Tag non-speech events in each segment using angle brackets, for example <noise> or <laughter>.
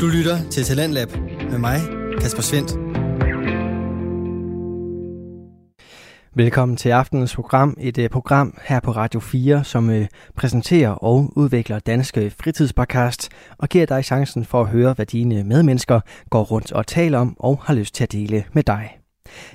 Du lytter til Talentlab med mig, Kasper Svendt. Velkommen til aftenens program, et uh, program her på Radio 4, som uh, præsenterer og udvikler danske fritidspodcast og giver dig chancen for at høre, hvad dine medmennesker går rundt og taler om og har lyst til at dele med dig.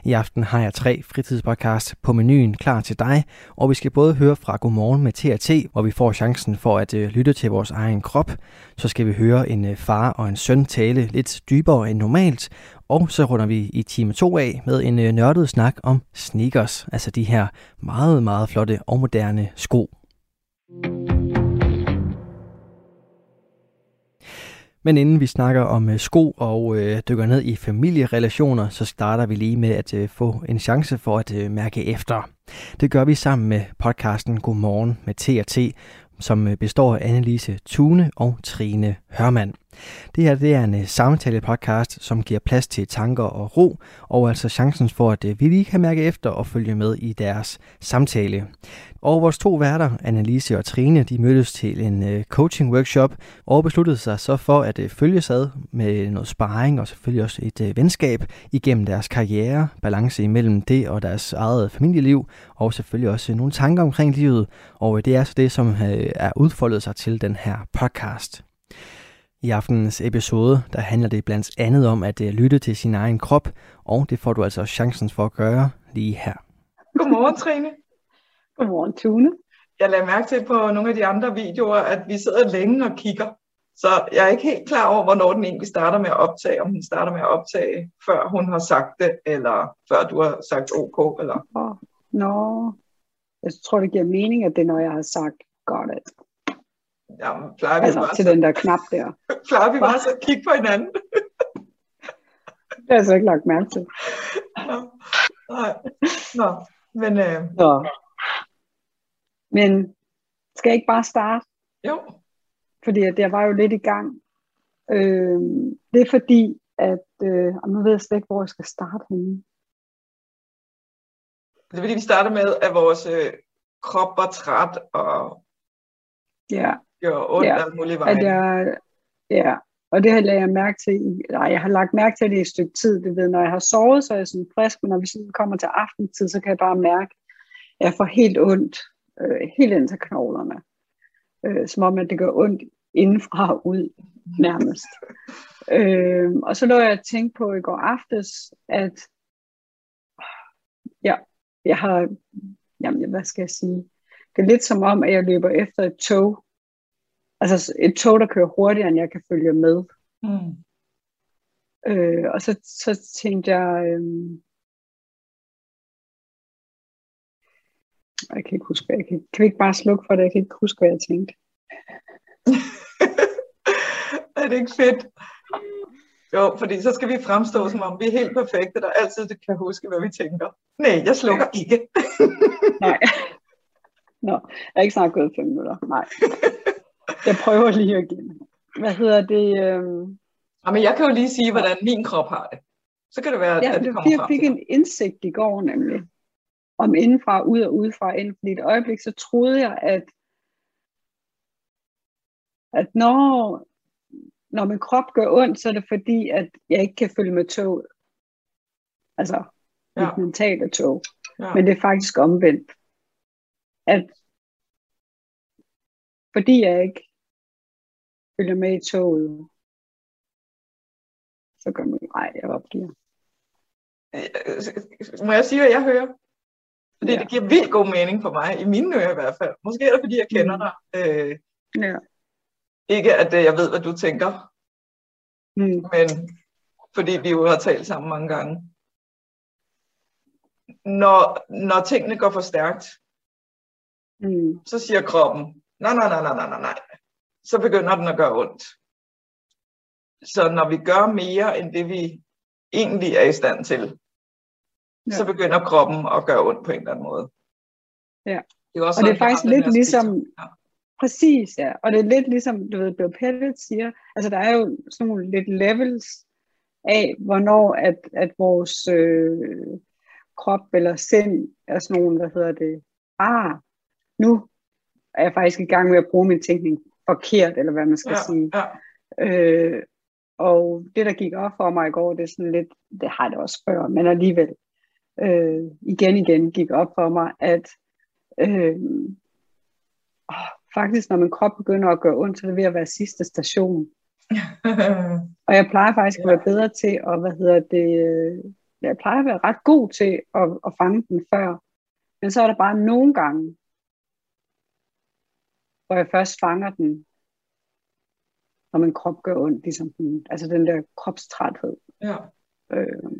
I aften har jeg tre fritidspodcast på menuen klar til dig, og vi skal både høre fra Godmorgen med TRT, hvor vi får chancen for at øh, lytte til vores egen krop. Så skal vi høre en øh, far og en søn tale lidt dybere end normalt, og så runder vi i time 2 af med en øh, nørdet snak om sneakers, altså de her meget, meget flotte og moderne sko. Men inden vi snakker om øh, sko og øh, dykker ned i familierelationer, så starter vi lige med at øh, få en chance for at øh, mærke efter. Det gør vi sammen med podcasten Godmorgen med T&T, som øh, består af Annelise Tune og Trine Hørmand. Det her det er en øh, samtale-podcast, som giver plads til tanker og ro, og altså chancen for, at øh, vi lige kan mærke efter og følge med i deres samtale. Og vores to værter, Annelise og Trine, de mødtes til en øh, coaching-workshop og besluttede sig så for at uh, følge ad med noget sparring og selvfølgelig også et venskab igennem deres karriere, balance imellem det og deres eget familieliv, og selvfølgelig også nogle tanker omkring livet. Og det er så det, som er udfoldet sig til den her podcast. I aftenens episode, der handler det blandt andet om at uh, lytte til sin egen krop, og det får du altså chancen for at gøre lige her. Godmorgen, Trine. <laughs> Godmorgen, Tune. Jeg lader mærke til på nogle af de andre videoer, at vi sidder længe og kigger. Så jeg er ikke helt klar over, hvornår den egentlig starter med at optage. Om den starter med at optage, før hun har sagt det, eller før du har sagt OK. Eller... Nå, jeg tror, det giver mening, at det er, når jeg har sagt got it. Jamen, plejer vi Altså bare, til den der knap der. <laughs> plejer vi bare så at kigge på hinanden? <laughs> Det har jeg så ikke lagt mærke til. Nå, nej. Nå, men øh, Så. Men skal jeg ikke bare starte? jo, Fordi jeg var jo lidt i gang. Øh, det er fordi, at øh, nu ved jeg slet ikke, hvor jeg skal starte henne. det er fordi, vi starter med, at vores øh, krop var træt og Ja, gjorde ondt Ja, ja, alle mulige veje. at jeg, ja, og det har jeg mærke til, nej, jeg har lagt mærke til det i et stykke tid, det ved, når jeg har sovet, så er jeg sådan frisk, men når vi sådan kommer til aftentid, så kan jeg bare mærke, at jeg får helt ondt, øh, helt ind til knoglerne, øh, som om, at det gør ondt indenfra og ud, nærmest. øh, og så lå jeg og tænkte på i går aftes, at ja, jeg har, jamen, hvad skal jeg sige, det er lidt som om, at jeg løber efter et tog, altså et tog, der kører hurtigere, end jeg kan følge med. Mm. Øh, og så, så tænkte jeg, øh, jeg kan ikke huske, jeg kan, kan vi ikke bare slukke for det? Jeg kan ikke huske, hvad jeg tænkte. <laughs> er det ikke fedt? Jo, fordi så skal vi fremstå, som om vi er helt perfekte, der altid kan huske, hvad vi tænker. Nej, jeg slukker ikke. <laughs> Nej. Nå, jeg har ikke snart gået fem minutter. Nej. <laughs> Jeg prøver lige igen. Hvad hedder det? Øh, Ja, men jeg kan jo lige sige, hvordan min krop har det. Så kan det være, ja, at det kommer jeg fik en indsigt i går nemlig. Om indenfra, ud og udefra ind. Fordi et øjeblik, så troede jeg, at at når, når min krop gør ondt, så er det fordi, at jeg ikke kan følge med toget. Altså, Ja. mit mentale tog. Ja. Men det er faktisk omvendt. At fordi jeg ikke følger med i toget, så gør man, nej, jeg opgiver. Øh, Må jeg sige, hvad jeg hører? Fordi Ja. ja. det giver vildt god mening for mig, i mine ører i hvert fald. Måske er det, fordi jeg kender Mm. dig. Øh, Ja. ikke at øh, jeg ved, hvad du tænker, Mm. men fordi vi jo har talt sammen mange gange. Når, når tingene går for stærkt, Mm. så siger kroppen, nej, nej, nej, nej, nej, nej, nej. Så begynder den at gøre ondt. Så når vi gør mere end det, vi egentlig er i stand til, ja. så begynder kroppen at gøre ondt på en eller anden måde. Ja. Det er også Og det er faktisk lidt ligesom. Ja. præcis, ja. Og det er lidt ligesom, du ved, Bill Pettit siger, altså der er jo sådan nogle lidt levels af, hvornår at, at vores øh, krop eller sind er sådan nogle, hvad hedder det, ah, nu er jeg faktisk i gang med at bruge min tænkning forkert, eller hvad man skal Ja, sige. ja. Øh, og det, der gik op for mig i går, det er sådan lidt, det har det også før, men alligevel, øh, igen igen gik op for mig, at øh, åh, faktisk når min krop begynder at gøre ondt, så er det ved at være sidste station. <laughs> og jeg plejer faktisk at være bedre til at, hvad hedder det, øh, jeg plejer at være ret god til at, at fange den før. Men så er der bare nogle gange, hvor jeg først fanger den, når min krop gør ondt, ligesom den, altså den der kropstræthed. Ja. Øh,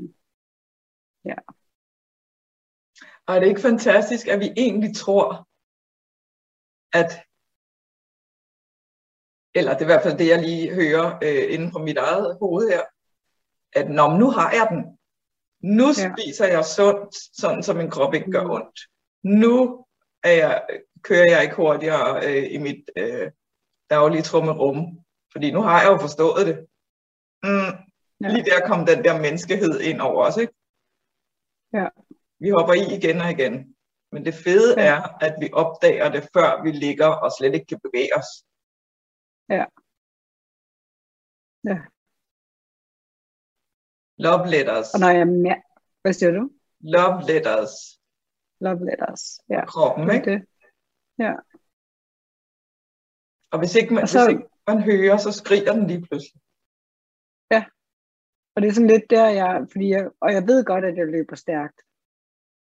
ja. Og er det ikke fantastisk, at vi egentlig tror, at, eller det er i hvert fald det, jeg lige hører øh, inden for mit eget hoved her, at Nå, nu har jeg den. Nu ja. spiser jeg sundt, sådan så min krop ikke gør mm. ondt. Nu er jeg, kører jeg ikke hurtigere øh, i mit øh, daglige trummerum, fordi nu har jeg jo forstået det. Mm, ja. Lige der kom den der menneskehed ind over os, ikke? Ja. Vi hopper i igen og igen. Men det fede ja. er, at vi opdager det, før vi ligger og slet ikke kan bevæge os. Ja. Ja. Love letters. Og når jeg mær- Hvad siger du? Love letters. Love letters, ja. Kroppen, Det ikke? det. Ja. Og hvis ikke, man, Og så- hvis ikke man hører, så skriger den lige pludselig. Og det er sådan lidt der, jeg, fordi jeg, og jeg ved godt, at jeg løber stærkt.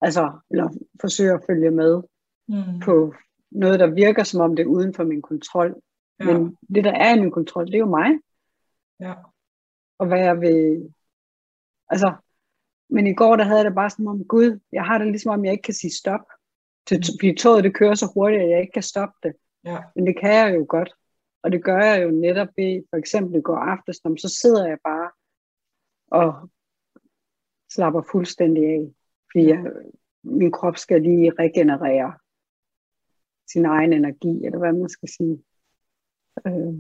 Altså, eller forsøger at følge med Mm. på noget, der virker som om det er uden for min kontrol. Ja. Men det, der er i min kontrol, det er jo mig. ja. Og hvad jeg vil... Altså, men i går, der havde jeg det bare sådan om, Gud, jeg har det ligesom om, jeg ikke kan sige stop. Til, fordi toget, det kører så hurtigt, at jeg ikke kan stoppe det. Ja. Men det kan jeg jo godt. Og det gør jeg jo netop ved, for eksempel i går aftes, så sidder jeg bare og slapper fuldstændig af. Fordi jeg, min krop skal lige regenerere sin egen energi, eller hvad man skal sige. Øh,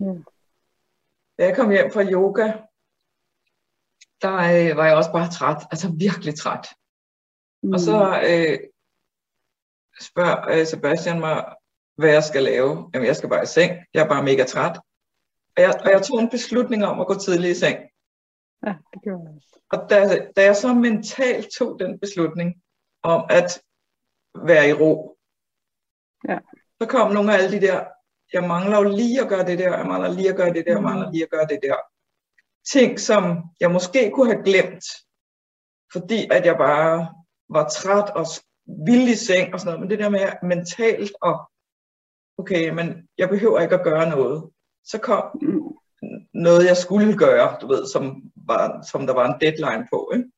ja. Da jeg kom hjem fra yoga, der øh, var jeg også bare træt, altså virkelig træt. Mm. Og så øh, spørger øh, Sebastian mig, hvad jeg skal lave. Jamen, jeg skal bare i seng. Jeg er bare mega træt. Og jeg, og jeg tog en beslutning om at gå tidligt i seng. Ja, det gjorde jeg. Og da, da jeg så mentalt tog den beslutning om at være i ro, Ja. så kom nogle af alle de der, jeg mangler jo lige at gøre det der, jeg mangler lige at gøre det der, jeg mangler lige at gøre det der. Ting, som jeg måske kunne have glemt, fordi at jeg bare var træt og vild i seng og sådan noget. Men det der med mentalt og, okay, men jeg behøver ikke at gøre noget. Så kom Mm. noget, jeg skulle gøre, du ved, som, var, som der var en deadline på. Ikke?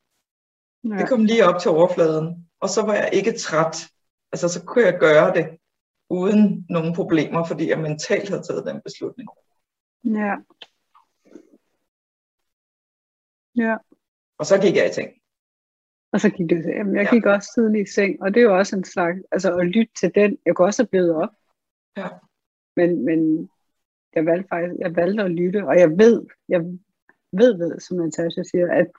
Ja. Det kom lige op til overfladen, og så var jeg ikke træt. Altså, så kunne jeg gøre det uden nogen problemer, fordi jeg mentalt havde taget den beslutning. ja. Ja. Og så gik jeg i ting. Og så gik det, jamen jeg Ja. gik også tidligt i seng, og det er jo også en slags, altså at lytte til den, jeg kunne også have blevet op. Ja. Men, men jeg valgte faktisk, jeg valgte at lytte, og jeg ved, jeg ved, ved som Natasha siger, at,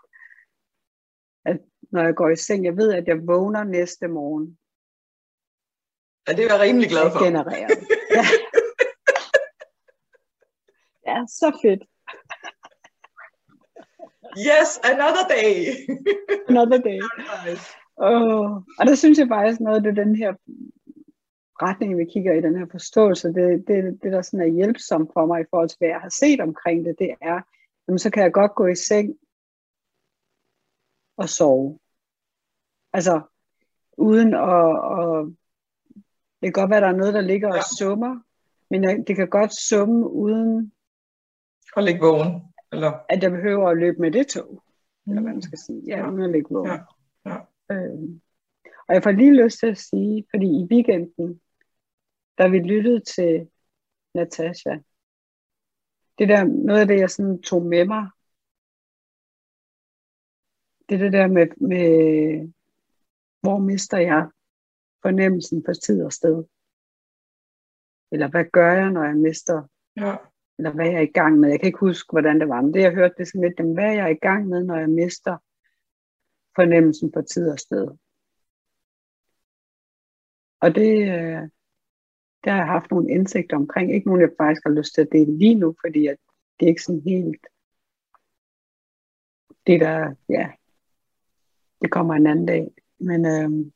at når jeg går i seng, jeg ved, at jeg vågner næste morgen. Ja, det er jeg rimelig glad for. Genereret. <laughs> Ja. ja, så fedt. Yes, another day. Another day. <laughs> Oh, og der synes jeg faktisk noget det, den her retning, vi kigger i, den her forståelse, det, det, det der sådan er hjælpsomt for mig i forhold til, hvad jeg har set omkring det, det er, jamen, så kan jeg godt gå i seng og sove. Altså, uden at, at det kan godt være, der er noget, der ligger og summer, men det kan godt summe, uden Hold ikke vågen. Eller, at jeg behøver at løbe med det tog. Eller hvad man skal sige. Ja, Ja. uden at ligge vågen. Ja. Ja. Øhm, og jeg får lige lyst til at sige, fordi i weekenden, da vi lyttede til Natasha, det der, noget af det, jeg sådan tog med mig, det er det der med, med hvor mister jeg fornemmelsen for tid og sted? Eller hvad gør jeg, når jeg mister ja eller hvad jeg er i gang med. Jeg kan ikke huske, hvordan det var, men det jeg hørte, det er sådan lidt, jamen, hvad er i gang med, når jeg mister fornemmelsen for tid og sted. Og det, øh, der har jeg haft nogle indsigter omkring. Ikke nogen, jeg faktisk har lyst til at dele lige nu, fordi at det er ikke sådan helt det der, ja, det kommer en anden dag. Men, øhm,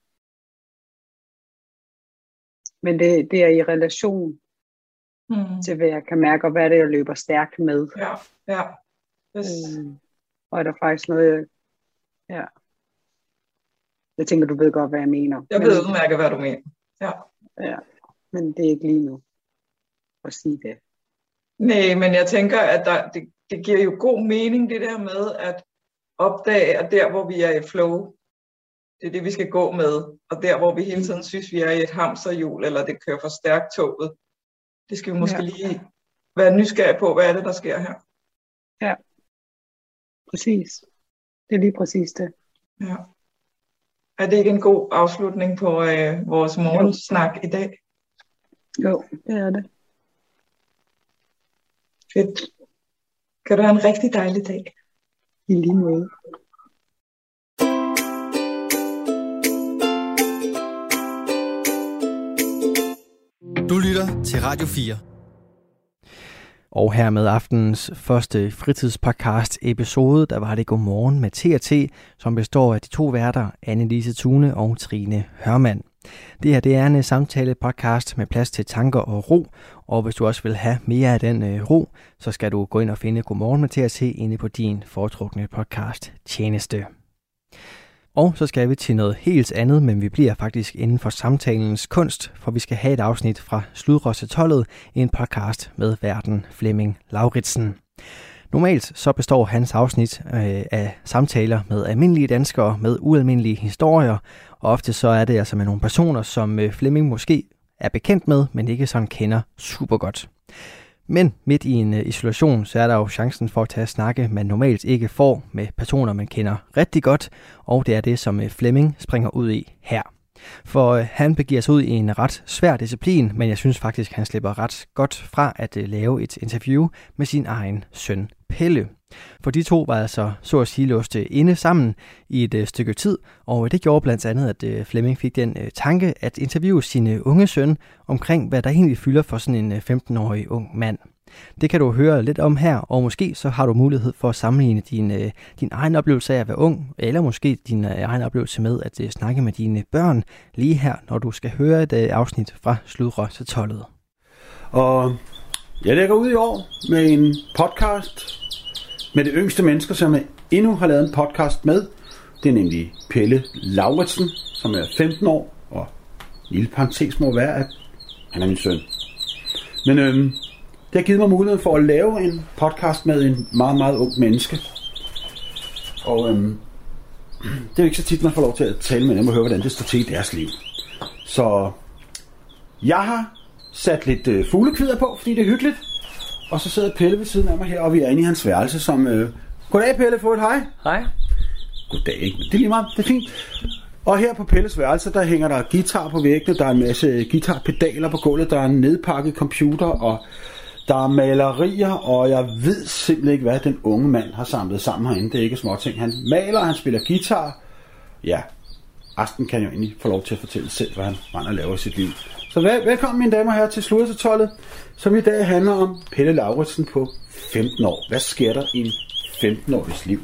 men det, det er i relation Mm. til, hvad jeg kan mærke, og hvad det er, jeg løber stærkt med. Ja, ja. Yes. Øhm, og er der faktisk noget, ja. Jeg tænker, du ved godt, hvad jeg mener. Jeg ved udmærket, hvad du mener. Ja. Ja, men det er ikke lige nu at sige det. Nej, men jeg tænker, at der, det, det giver jo god mening, det der med at opdage, at der, hvor vi er i flow, det er det, vi skal gå med. Og der, hvor vi hele tiden synes, vi er i et hamsterhjul, eller det kører for stærkt toget, det skal vi måske Ja. lige være nysgerrige på, hvad er det, der sker her. Præcis. Det er lige præcis det. Ja. Er det ikke en god afslutning på øh, vores morgensnak i dag? Jo, det er det. Fedt. Kan du have en rigtig dejlig dag. I lige måde. Lytter til Radio 4. Og her med aftenens første fritidspodcast episode, der var det Godmorgen med T&T, som består af de to værter, Anne-Lise Thune og Trine Hørmand. Det her det er en øh, samtale podcast med plads til tanker og ro, og hvis du også vil have mere af den øh, ro, så skal du gå ind og finde Godmorgen med T&T inde på din foretrukne podcast tjeneste. Og så skal vi til noget helt andet, men vi bliver faktisk inden for samtalens kunst, for vi skal have et afsnit fra Sludrøse 12, en podcast med verden Flemming Lauritsen. Normalt så består hans afsnit øh, af samtaler med almindelige danskere med ualmindelige historier, og ofte så er det altså med nogle personer, som øh, Flemming måske er bekendt med, men ikke sådan kender super godt. Men midt i en øh, isolation, så er der jo chancen for at tage snakke, man normalt ikke får med personer, man kender rigtig godt, og det er det, som øh, Flemming springer ud i her. For øh, han begiver sig ud i en ret svær disciplin, men jeg synes faktisk, han slipper ret godt fra at lave et interview med sin egen søn Pelle. For de to var altså så at sige låst øh, inde sammen i et øh, stykke tid, og øh, det gjorde blandt andet, at Flemming fik den tanke at interviewe sin unge søn omkring, hvad der egentlig fylder for sådan en 15-årig ung mand. Det kan du høre lidt om her, og måske så har du mulighed for at sammenligne din, din egen oplevelse af at være ung, eller måske din egen oplevelse med at snakke med dine børn lige her, når du skal høre et afsnit fra Sludre til 12. Og jeg lægger ud i år med en podcast med det yngste mennesker, som jeg endnu har lavet en podcast med. Det er nemlig Pelle Lauritsen, som er 15 år, og en lille parentes må være, at han er min søn. Men øhm, det har givet mig muligheden for at lave en podcast med en meget, meget ung menneske. Og øhm, det er jo ikke så tit, man får lov til at tale med dem og høre, hvordan det står til i deres liv. Så jeg har sat lidt øh, fuglekvider på, fordi det er hyggeligt. Og så sidder Pelle ved siden af mig her, og vi er inde i hans værelse, som... Øh, Goddag Pelle, få et hej. Hej. Goddag, ikke? Det er lige meget, det er fint. Og her på Pelles værelse, der hænger der guitar på væggene, der er en masse guitarpedaler på gulvet, der er en nedpakket computer, og der er malerier, og jeg ved simpelthen ikke, hvad den unge mand har samlet sammen herinde. Det er ikke små ting. Han maler, han spiller guitar. Ja, resten kan jo egentlig få lov til at fortælle selv, hvad han render og laver i sit liv. Så vel, velkommen mine damer og herrer til Sludersetollet, som i dag handler om Pelle Lauritsen på 15 år. Hvad sker der i en 15-årigs liv?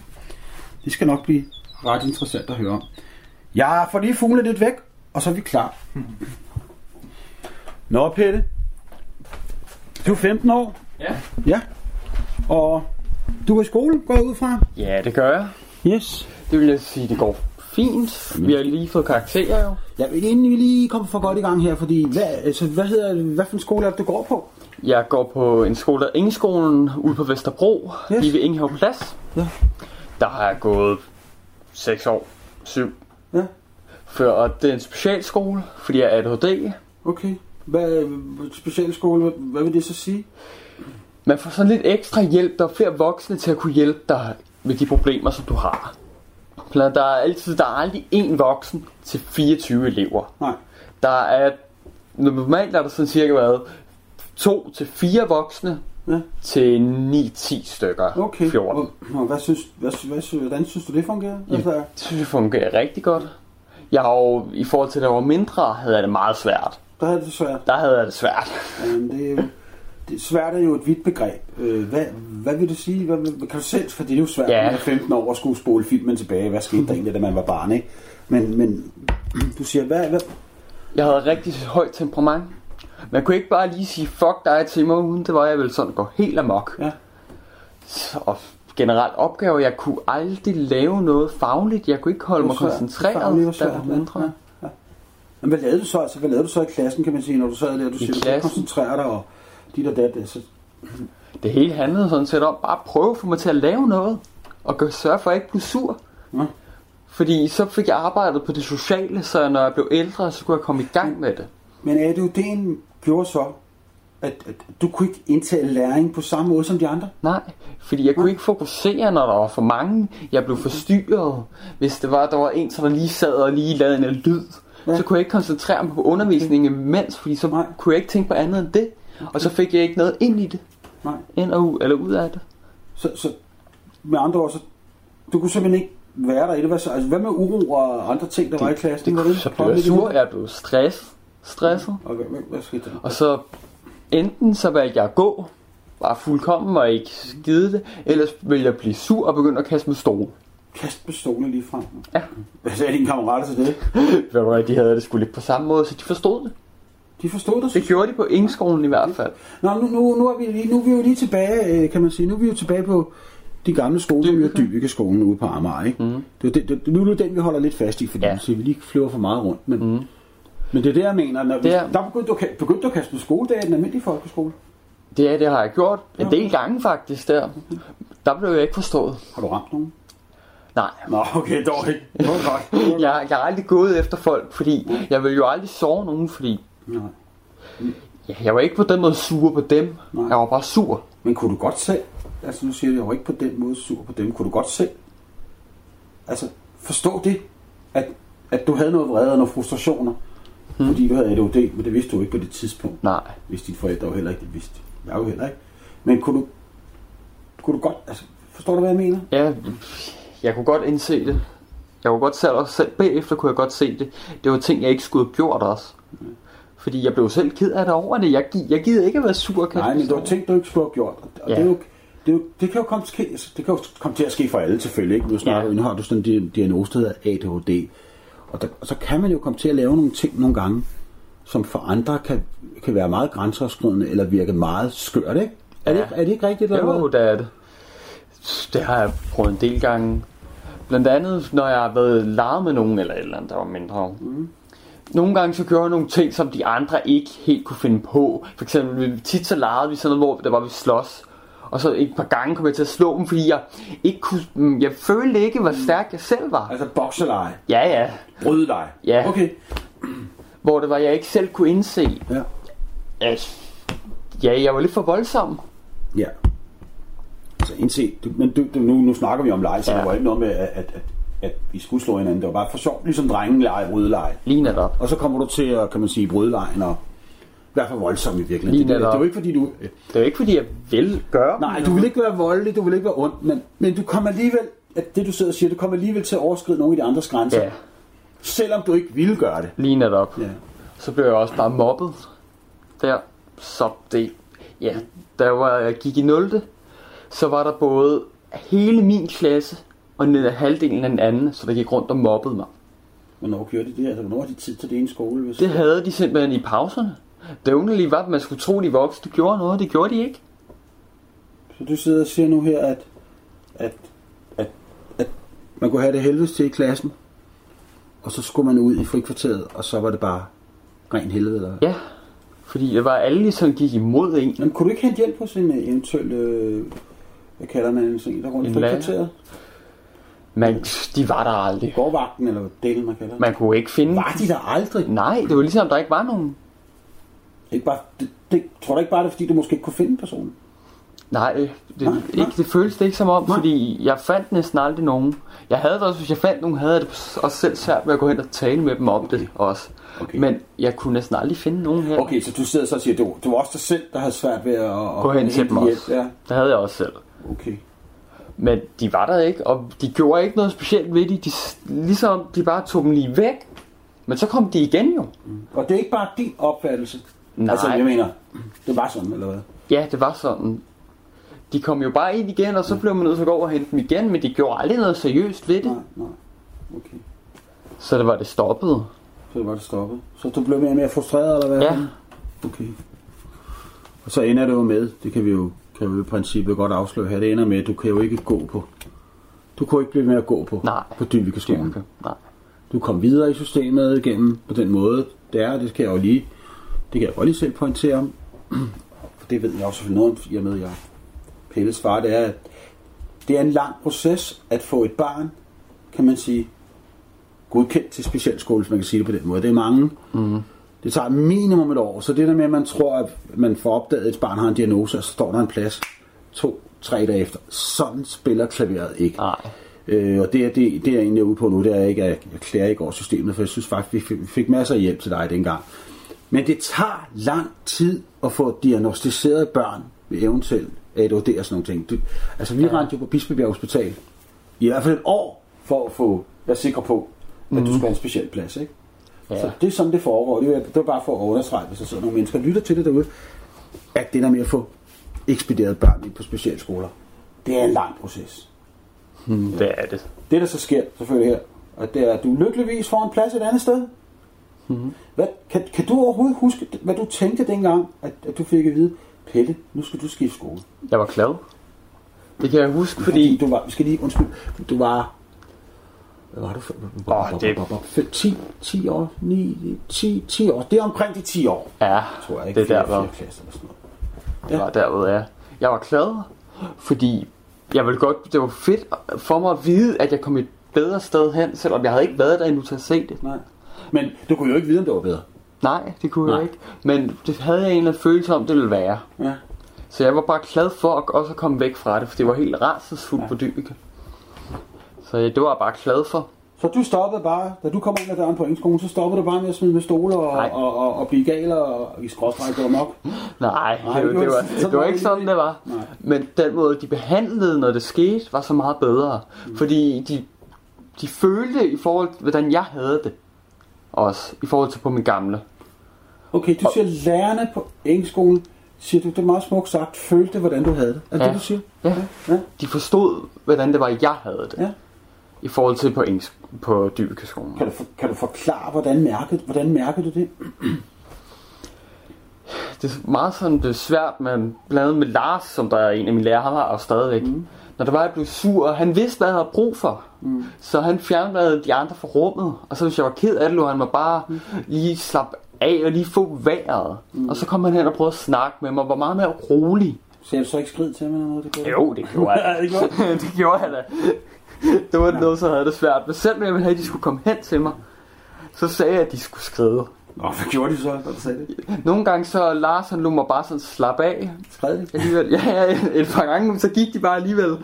Det skal nok blive ret interessant at høre om. Jeg får lige fugle lidt væk, og så er vi klar. <laughs> Nå, Pelle. Du er 15 år. Ja. Ja. Og du er i skole, går jeg ud fra? Ja, det gør jeg. Yes. Det vil jeg sige, det går fint. Vi har lige fået karakterer jo. Ja, men inden vi lige kommer for godt i gang her, fordi hvad, altså, hvad, hedder, hvad for en skole er det, du går på? Jeg går på en skole, der Ingeskolen, ude på Vesterbro, Yes. lige ved Ingehave Plads. Ja. Der har jeg gået 6 år, 7. Ja. Før, og det er en specialskole, fordi jeg er ADHD. Okay. Hvad, specialskole, hvad, hvad vil det så sige? Man får sådan lidt ekstra hjælp. Der er flere voksne til at kunne hjælpe dig med de problemer, som du har. Blandt Der er altid, der er aldrig én voksen til 24 elever. Nej. Der er, normalt er der sådan cirka været to til fire voksne Ja. til 9-10 stykker. Okay. 14. Og, og hvad synes, hvad, hvad, hvordan synes du, det fungerer? Altså, Det synes jeg fungerer rigtig godt. Jeg har jo, i forhold til da jeg var mindre, havde jeg det meget svært. der er det svært. Der havde jeg det svært. Jamen, det er jo, det, svært er jo et vidt begreb. Øh, hvad, hvad vil du sige? Hvad, kan du selv, for det er jo svært, Ja. at 15 år at skulle spole filmen tilbage. Hvad skete der egentlig, da man var barn, ikke? Men, men du siger, hvad, hvad, Jeg havde rigtig højt temperament. Man kunne ikke bare lige sige fuck dig til mig, uden det var jeg vel sådan gå helt amok. Ja. Og generelt opgaver, jeg kunne aldrig lave noget fagligt. Jeg kunne ikke holde Det mig svært. koncentreret, Fagligt var svært, ja. mindre. Ja, ja. Men hvad lavede du så? Altså, hvad lavede du så i klassen, kan man sige, når du sad der? Du siger, du koncentrere dig og dit og dat. Altså, Det hele handlede sådan set om bare at prøve at få mig til at lave noget. Og gøre- sørge for at jeg ikke blive sur. Ja. Fordi så fik jeg arbejdet på det sociale, så når jeg blev ældre, så kunne jeg komme i gang med det. Men ADHD'en gjorde så, at, at du kunne ikke indtage læring på samme måde som de andre? Nej, fordi jeg kunne ikke fokusere, når der var for mange. Jeg blev forstyrret. Hvis det var, der var en, der lige sad og lige lavede en lyd, Ja. så kunne jeg ikke koncentrere mig på undervisningen imens, fordi så Nej. kunne jeg ikke tænke på andet end det. Og så fik jeg ikke noget ind i det, Nej. ind og ud, eller ud af det. Så, så med andre ord, så, du kunne simpelthen ikke være der i det. Hvad, så, altså, hvad med uro og andre ting, der var i klassen? Var Så blev jeg sur, jeg blev stress, stresset. Okay, hvad, hvad skete der? Og så enten så valgte jeg at gå, bare fuldkommen og ikke skide det, ellers ville jeg blive sur og begynde at kaste med stol. Kast med stolen lige frem. Ja. Hvad sagde dine kammerater til det? <laughs> Hvad, de havde det sgu lidt på samme måde, så de forstod det. De forstod dig? Det gjorde de på Ingskolen i hvert fald. Nå, nu, nu, nu, er vi, lige- nu er vi jo lige tilbage, øh, kan man sige. Nu er vi jo tilbage på de gamle skoler, som jo Dyvike-skolen ude på Amager, ikke? Mm. Det, det, det, nu er det den, vi holder lidt fast i, fordi Ja. siger, vi lige flyver for meget rundt. Men, mm. Men det er det, jeg mener. Når, Det er- Der begyndte du, begyndte du at kaste med skoledag i den almindelige folkeskole. Det, er- det har jeg gjort en del gange faktisk der. Der blev jeg ikke forstået. Har du ramt nogen? Nej, Nå, okay. Det var <laughs> godt. Det jeg, jeg har aldrig gået efter folk, fordi jeg vil jo aldrig sove nogen, fordi Nej. ja, jeg var ikke på den måde sur på dem. Nej. Jeg var bare sur. Men kunne du godt selv, altså nu siger jeg, jeg var ikke på den måde sur på dem, kunne du godt selv, altså forstå det, at, at du havde noget vrede og nogle frustrationer, hmm. fordi du havde ADHD, men det vidste du ikke på det tidspunkt. Nej. Hvis dine forældre jo heller ikke det vidste. Jeg jo heller ikke. Men kunne du, kunne du godt, altså forstår du hvad jeg mener? Ja, jeg kunne godt indse det. Jeg kunne godt selv, også selv bagefter kunne jeg godt se det. Det var ting, jeg ikke skulle have gjort også. Fordi jeg blev selv ked af det over det. Jeg, jeg gider ikke at være sur kaste Nej, men det var ting, du ikke skulle have gjort. Og Ja. det, er jo, det, er jo, det kan jo komme, ske, altså, det kan jo komme til at ske for alle selvfølgelig. Ikke? Nu, snakker, Ja. nu har du sådan en di- diagnose, der hedder ADHD. Og, der, og så kan man jo komme til at lave nogle ting nogle gange, som for andre kan, kan være meget grænseoverskridende eller virke meget skørt. Ikke? Er, det, Ja. ikke- er det ikke rigtigt? Eller Jo, det er det. Det har jeg prøvet en del gange. Blandt andet, når jeg har været leget med nogen, eller et eller andet, der var mindre. Mm. Nogle gange så gjorde jeg nogle ting, som de andre ikke helt kunne finde på. For eksempel, tit så legede vi sådan noget, hvor der var vi slås. Og så et par gange kom jeg til at slå dem, fordi jeg ikke kunne... mm, Jeg følte ikke, hvor stærk jeg selv var. Altså bokseleje, Ja, ja. Brydeleje. Ja. Okay. Hvor det var, jeg ikke selv kunne indse, Ja. at ja, jeg var lidt for voldsom. Ja. Altså indse, du, men du, du, nu, nu snakker vi om leje, så Ja. det var ikke noget med, at, at, at, at vi skulle slå hinanden. Det var bare for sjov, ligesom drengeleje, brydeleje. Lige netop. Og så kommer du til at, kan man sige, bryde og i hvert fald voldsom i virkeligheden. Lige Det, det, er jo ikke fordi du... Det er jo ikke, fordi jeg vil gøre Nej, du vil ikke være voldelig, du vil ikke være ond, men, men du kommer alligevel, at det du sidder og siger, du kommer alligevel til at overskride nogle af de andres grænser, Ja, selvom du ikke ville gøre det. lige netop. Ja. Så blev jeg også bare mobbet der. Så det, ja, da var, jeg gik i 0. Så var der både hele min klasse og ned af halvdelen af den anden, så der gik rundt og mobbede mig. Hvornår gjorde de det? Altså, hvornår har de tid til det i en skole? Hvis... Det havde de simpelthen i pauserne. Det underlige var, at man skulle tro, de voksne gjorde noget. Det gjorde de ikke. Så du sidder og siger nu her, at, at, at, at man kunne have det helvedes til i klassen, og så skulle man ud i frikvarteret, og så var det bare ren helvede. Eller? Ja, fordi det var alle ligesom gik imod en. Men kunne du ikke hente hjælp hos en øh, eventuel, øh, hvad kalder man en sådan en, der rundt i frikvarteret? Men de var der aldrig. Gårdvagten, eller hvad delen man kalder det. Man kunne ikke finde... Var de der aldrig? Nej, det var ligesom, der ikke var nogen. Ikke bare, det, det, tror du ikke bare, det er, fordi du måske ikke kunne finde personen? Nej, det, Nej, nej, nej. ikke, det føltes det ikke som om, Nej. fordi jeg fandt næsten aldrig nogen. Jeg havde det også, hvis jeg fandt nogen, havde jeg det også selv svært med at gå hen og tale med dem om det også. Okay. Men jeg kunne næsten aldrig finde nogen her. Okay, så du sidder så og siger, var, det var også dig selv, der havde svært ved at... Gå hen til dem også. Ja, Det havde jeg også selv. okay. Men de var der ikke, og de gjorde ikke noget specielt ved det. De, ligesom de bare tog dem lige væk. Men så kom de igen jo. Og det er ikke bare din opfattelse? Nej. Altså, jeg mener, det var sådan, eller hvad? Ja, det var sådan. De kom jo bare ind igen, og så blev man nødt til at gå over og hente dem igen, men de gjorde aldrig noget seriøst ved det. Nej, nej. Okay. Så det var det stoppede. Så var det stoppet. Så du blev mere og mere frustreret, eller hvad? Ja. Okay. Og så ender det jo med, det kan vi jo, kan vi jo i princippet godt afsløre her, det ender med, at du kan jo ikke gå på. Du kunne ikke blive med at gå på, Nej. på Dyvikeskolen. Dyveke. Nej. Du kom videre i systemet igennem på den måde, det er, det kan jeg jo lige, det kan jeg godt lige selv pointere <clears throat> om. For det ved jeg også selvfølgelig noget om, i og med, at jeg Pelles far, det er, at det er en lang proces at få et barn, kan man sige, godkendt til specialskole, hvis man kan sige det på den måde. Det er mange. Mm. Det tager minimum et år, så det der med, at man tror, at man får opdaget, at et barn har en diagnose, og så står der en plads to, tre dage efter. Sådan spiller klaveret ikke. Nej. Øh, og det er, det, det er jeg egentlig ude på nu, det er ikke, at jeg klager ikke over systemet, for jeg synes faktisk, vi fik, fik masser af hjælp til dig dengang. Men det tager lang tid at få diagnostiseret børn ved eventuelt ADHD og sådan nogle ting. Du, altså, vi ja. rendte jo på Bispebjerg Hospital i hvert fald et år for at få være sikre på, at mm. du skulle have en speciel plads. Ikke? Ja. Så det er sådan, det foregår. Det er, det er bare for at understrege, hvis der sidder nogle mennesker, lytter til det derude, at det der med at få ekspederet børn ind på specialskoler, det er en lang proces. Hmm, det er det. Det, der så sker selvfølgelig her, og det er, at du lykkeligvis får en plads et andet sted. Mm-hmm. Hvad, kan, kan du overhovedet huske, hvad du tænkte dengang, at, at du fik at vide, Pelle, nu skal du skifte skole? Jeg var glad. Det kan jeg huske, fordi... Du var, skal lige, undskyld, du var... Hvad var du? Åh, det- 10, 10 år, 9, 10, 10 år. Det er omkring de 10 år, Ja, tror jeg. Ikke? det er der, hvor klasse eller sådan noget. det var derved, ja. Jeg var glad, fordi jeg ville godt, det var fedt for mig at vide, at jeg kom et bedre sted hen, selvom jeg havde ikke været der endnu til at se det. Nej. Men du kunne jo ikke vide, om det var bedre. Nej, det kunne Nej. jeg ikke. Men det havde jeg en eller anden følelse om, det ville være. Ja. Så jeg var bare glad for at også komme væk fra det, for det var helt rædselsfuldt ja. på Dybbeke. Så ja, det var jeg bare glad for. Så du stoppede bare, da du kom ind ad døren på engelskolen, så stoppede du bare med at smide med stole og, Nej. og, og, og blive gal og, og i skråstræk gå amok. Nej, Nej, det, det var, det, var- det var ikke sådan, det var. Nej. Men den måde, de behandlede, når det skete, var så meget bedre. Mm. Fordi de, de følte i forhold til, hvordan jeg havde det. Også i forhold til på min gamle. Okay, du siger, lærerne på engelskolen, siger du, det er meget smukt sagt, følte, hvordan du havde det. Er det Ja. det, du siger? Ja. Ja. De forstod, hvordan det var, jeg havde det. Ja. I forhold til på, engelsk, på Dybekeskolen. Kan du, for, kan du forklare, hvordan mærkede, hvordan mærkede du det? det er meget sådan, det er svært med, blandt andet med Lars, som der er en af mine lærere, han har jo stadigvæk. Mm. Når der var, jeg blev sur, og han vidste, hvad jeg havde brug for. Mm. Så han fjernede de andre fra rummet. Og så hvis jeg var ked af det, lå han mig bare mm. lige slappe af og lige få vejret. Mm. Og så kom han hen og prøvede at snakke med mig, og var meget mere rolig. Sagde du så ikke skrid til mig eller noget? Det gjorde Jo, det gjorde jeg. <laughs> Ja, det gjorde <laughs> det gjorde jeg da. Det var noget, så havde det svært. Men selv når jeg ville have, at de skulle komme hen til mig, så sagde jeg, at de skulle skride. Nå, hvad gjorde de så, da du sagde det? Nogle gange så Lars han lå mig bare sådan slappe af. Skred de? Alligevel, ja, ja, et par gange, så gik de bare alligevel.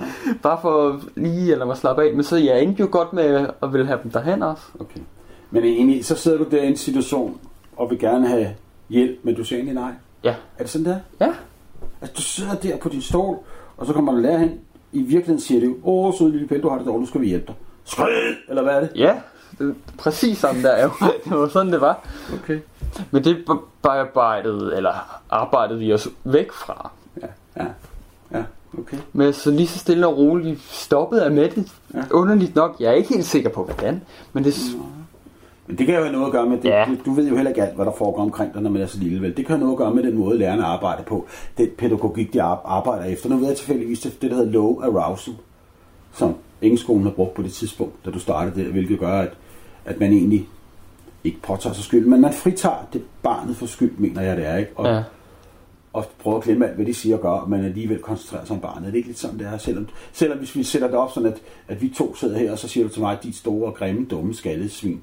Bare for lige lade mig slappe af. Men så jeg endte jo godt med at ville have dem derhen også. Okay. Men egentlig, så sidder du der i en situation, og vil gerne have hjælp, men du siger egentlig nej. Ja. Er det sådan der? Ja. Altså, du sidder der på din stol, og så kommer der lærer hen. I virkeligheden siger jo, åh, søde lille Pelle, du har det dårligt, nu skal vi hjælpe dig. Skrid! Eller hvad er det? Ja, det er præcis sådan der jo. Det var sådan, det var. Okay. Men det bearbejdede, eller arbejdede vi os væk fra. Ja, ja, ja, okay. Men så lige så stille og roligt stoppede jeg med det. Ja. Underligt nok. Jeg er ikke helt sikker på, hvordan. Men det, Men det kan jo have noget at gøre med, det, Ja. du, du ved jo heller ikke alt, hvad der foregår omkring dig, når man er så lille. Vel? Det kan have noget at gøre med den måde, lærerne arbejder på. Den pædagogik, de ar- arbejder efter. Nu ved jeg tilfældigvis det, det der hedder low arousal, som engelskolen har brugt på det tidspunkt, da du startede der, hvilket gør, at, at man egentlig ikke påtager sig skyld, men man fritager det barnet for skyld, mener jeg det er, ikke? Og, ja. og prøver at glemme alt, hvad de siger og gør, man alligevel koncentrerer sig om barnet. Det er ikke lidt sådan, det er, selvom, selvom hvis vi sætter det op sådan, at, at vi to sidder her, og så siger du til mig, dit store, grimme, dumme, skaldede svin,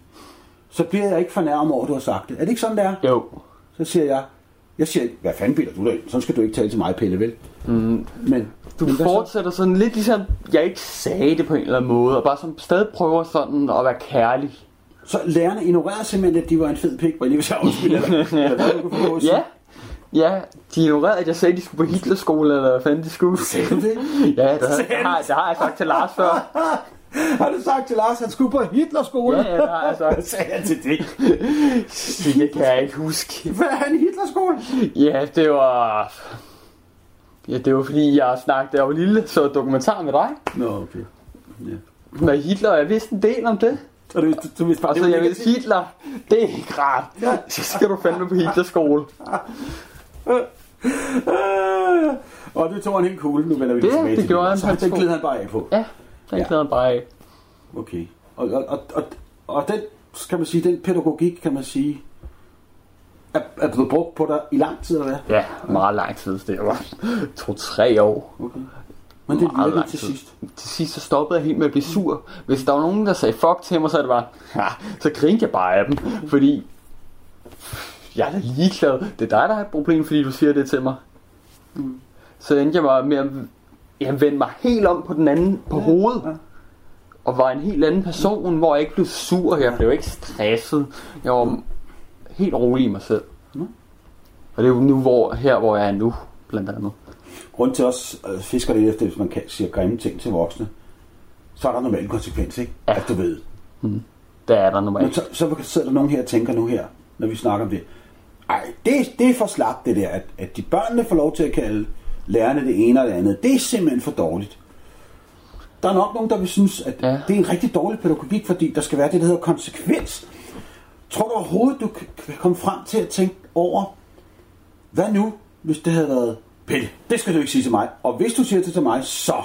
så bliver jeg ikke fornærmet over, at du har sagt det. Er det ikke sådan, det er? Jo. Så siger jeg, jeg siger, hvad fanden bilder du dig ind? Sådan skal du ikke tale til mig, Pelle, vel? Mm. Men, Du men hvad så? fortsætter sådan lidt ligesom, jeg ikke sagde det på en eller anden måde, og bare sådan stadig prøver sådan at være kærlig. Så lærerne ignorerede simpelthen, at de var en fed pik, lige hvis jeg undskyld, eller, eller hvad du kunne få at sige. Ja, ja, de ignorerede, at jeg sagde, at de skulle på Hitlerskole, eller hvad fanden de skulle. Sagde det? <laughs> Ja, det har, det har, det har jeg sagt til Lars før. <laughs> Har du sagt til Lars, at han skulle på Hitlerskole? Ja, ja, det sagt. <laughs> sagde han til det? Det kan jeg ikke huske. Hvad er han i Hitlerskole? Ja, det var... Ja, det var fordi, jeg snakkede, jeg var lille, så dokumentar med dig. Nå, okay. Ja. Med Hitler, jeg vidste en del om det. Så du, du, du vidste bare, Og så det jeg vidste. Hitler, det er ikke rart. <laughs> Så skal du fandme på Hitlerskole. <laughs> Og det tog han helt cool, nu vender vi Det- tilbage det til gjorde han Så to. gled han bare af på. Ja, den Ja. glæder bare af. Okay. Og, og, og, og, den, kan man sige, den pædagogik, kan man sige, er, er blevet brugt på dig i lang tid, eller hvad? Ja, meget lang tid. Det var <laughs> to-tre år. Okay. Men det virkede til sidst. Til sidst så stoppede jeg helt med at blive sur. Hvis der var nogen, der sagde fuck til mig, så det bare, ja, så grinte jeg bare af dem. Fordi jeg er da ligeglad. Det er dig, der har et problem, fordi du siger det til mig. Så endte jeg bare med at jeg vendte mig helt om på den anden på hovedet. ja. Og var en helt anden person, hvor jeg ikke blev sur. Jeg blev ikke stresset. Jeg var helt rolig i mig selv. Mm. Og det er jo nu, hvor, her, hvor jeg er nu, blandt andet. Grund til os øh, fisker lidt efter, hvis man kan, siger grimme ting til voksne, så er der normalt en konsekvens, ikke? Ja. At du ved. Der er der Men normalt. så, så sidder der nogen her og tænker nu her, når vi snakker om det. Ej, det, det er for slapt det der, at, at de børnene får lov til at kalde lærerne det ene og det andet. Det er simpelthen for dårligt. Der er nok nogen, der vil synes, at ja. Det er en rigtig dårlig pædagogik, fordi der skal være det, der hedder konsekvens. Tror du overhovedet, du kan komme frem til at tænke over, hvad nu, hvis det havde været, Pelle, det skal du ikke sige til mig. Og hvis du siger det til mig, så...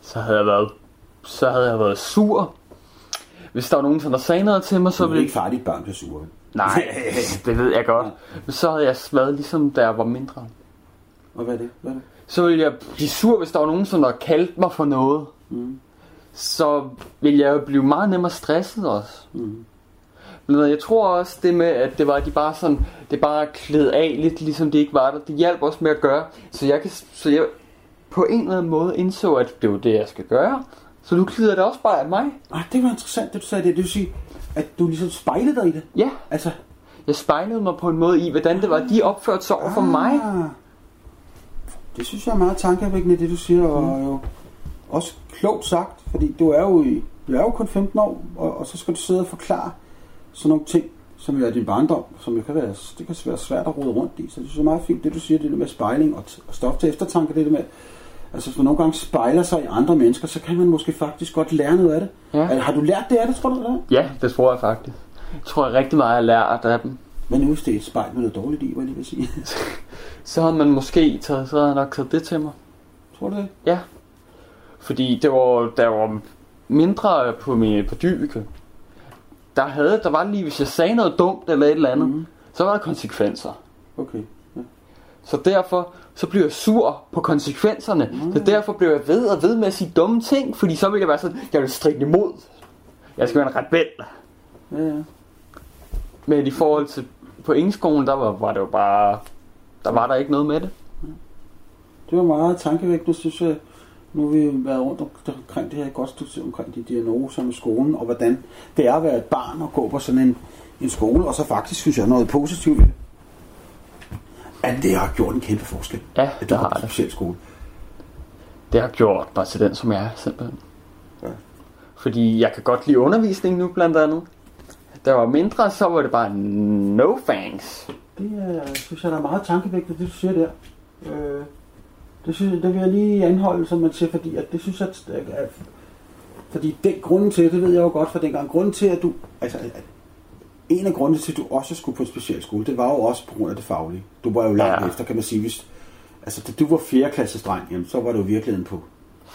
så havde jeg været, så havde jeg været sur. Hvis der var nogen, der sagde noget til mig, så Så vil ville ikke far, dit børn bliver sure. Nej, <laughs> det ved jeg godt. Men så havde jeg været ligesom, da jeg var mindre. Og hvad er det? Hvad er det? Så ville jeg blive sur, hvis der var nogen, som der kaldte mig for noget. Mm. Så ville jeg jo blive meget nemmere stresset også. Mm. Men jeg tror også det med, at det var de bare sådan, det bare klæd af lidt, ligesom det ikke var der. Det hjalp også med at gøre, så jeg kan, så jeg på en eller anden måde indså, at det var det, jeg skal gøre. Så nu glider det også bare af mig. Ej, det var interessant, det du sagde det. Det vil sige, at du ligesom spejlede dig i det. Ja, Altså, jeg spejlede mig på en måde i, hvordan det var, de opførte sig over for mig. Det synes jeg er meget tankevækkende, det du siger, og Mm. jo også klogt sagt, fordi du er jo, i, du er jo kun 15 år, og, og så skal du sidde og forklare sådan nogle ting, som jo er din barndom, som jo kan være, det kan være svært at rode rundt i. Så det synes jeg er meget fint, det du siger, det der med spejling og, og stof til eftertanke, det der med, altså hvis man nogle gange spejler sig i andre mennesker, så kan man måske faktisk godt lære noget af det. Ja. Altså, Har du lært det af det, tror du? Eller? Ja, det tror jeg faktisk. Jeg tror jeg rigtig meget, jeg har lært af dem. Men nu hvis det er et spejl med noget dårligt i, hvad jeg lige vil sige. <laughs> Så har man måske taget, så har jeg nok taget det til mig. tror du det? Ja. Fordi det var, der var mindre på, min, på dybike. Der, havde, der var lige, hvis jeg sagde noget dumt eller et eller andet, mm. så var der konsekvenser. Okay. Ja. Så derfor, så blev jeg sur på konsekvenserne. Mm. Så derfor blev jeg ved og ved med at sige dumme ting, fordi så ville jeg være sådan, jeg vil strikke imod. Jeg skal være en rebel. Ja, ja. Men i forhold til på engelskolen, der var, var det jo bare, der var der ikke noget med det. Det var meget tankevækkende, synes jeg. Nu har vi været rundt omkring det her godt studie omkring de diagnoser med skolen, og hvordan det er at være et barn og gå på sådan en, en skole, og så faktisk synes jeg noget positivt ved det. At det har gjort en kæmpe forskel. Ja, at det har det. speciel skole. Det har gjort mig til den, som jeg er, simpelthen. Ja. Fordi jeg kan godt lide undervisning nu, blandt andet. Jeg var mindre, så var det bare no thanks. Det er, synes jeg, der er meget tankevækkende, det du siger der. Øh, det, synes, jeg- det vil jeg lige anholde, som man siger, fordi at det synes jeg, at, at fordi den grunden til, det ved jeg jo godt fra dengang, grunden til, at du, altså, at en af grundene til, at du også skulle på en speciel skole, det var jo også på grund af det faglige. Du var jo langt ja. Efter, kan man sige, hvis, altså da du var 4. klasses dreng, jamen, så var du i virkeligheden på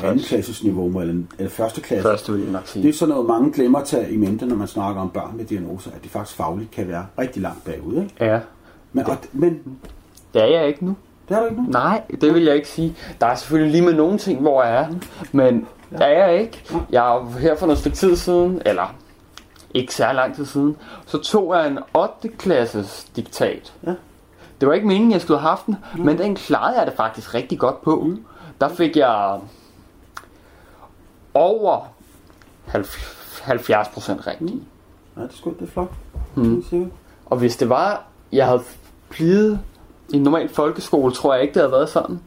2. klasses niveau, eller, eller 1. klasse. Første vil jeg nok sige. Det er sådan noget, mange glemmer at tage i mente, når man snakker om børn med diagnoser, at de faktisk fagligt kan være rigtig langt bagud. Ikke? Ja, Men, og, men det er jeg ikke nu. det er du ikke nu. Nej, det vil jeg ikke sige. Der er selvfølgelig lige med nogle ting, hvor jeg er. Men det er jeg ikke. Jeg er her for noget stykke tid siden, eller ikke særlig lang tid siden, så tog jeg en 8. klasses diktat. Ja. Det var ikke meningen, jeg skulle have haft den, men den klarede jeg det faktisk rigtig godt på. Mm. Der fik jeg over 70 procent rigtigt. Ja, det er sgu det er flot. Mm. Mm. Og hvis det var, jeg havde blivet i en normal folkeskole, tror jeg ikke, det havde været sådan.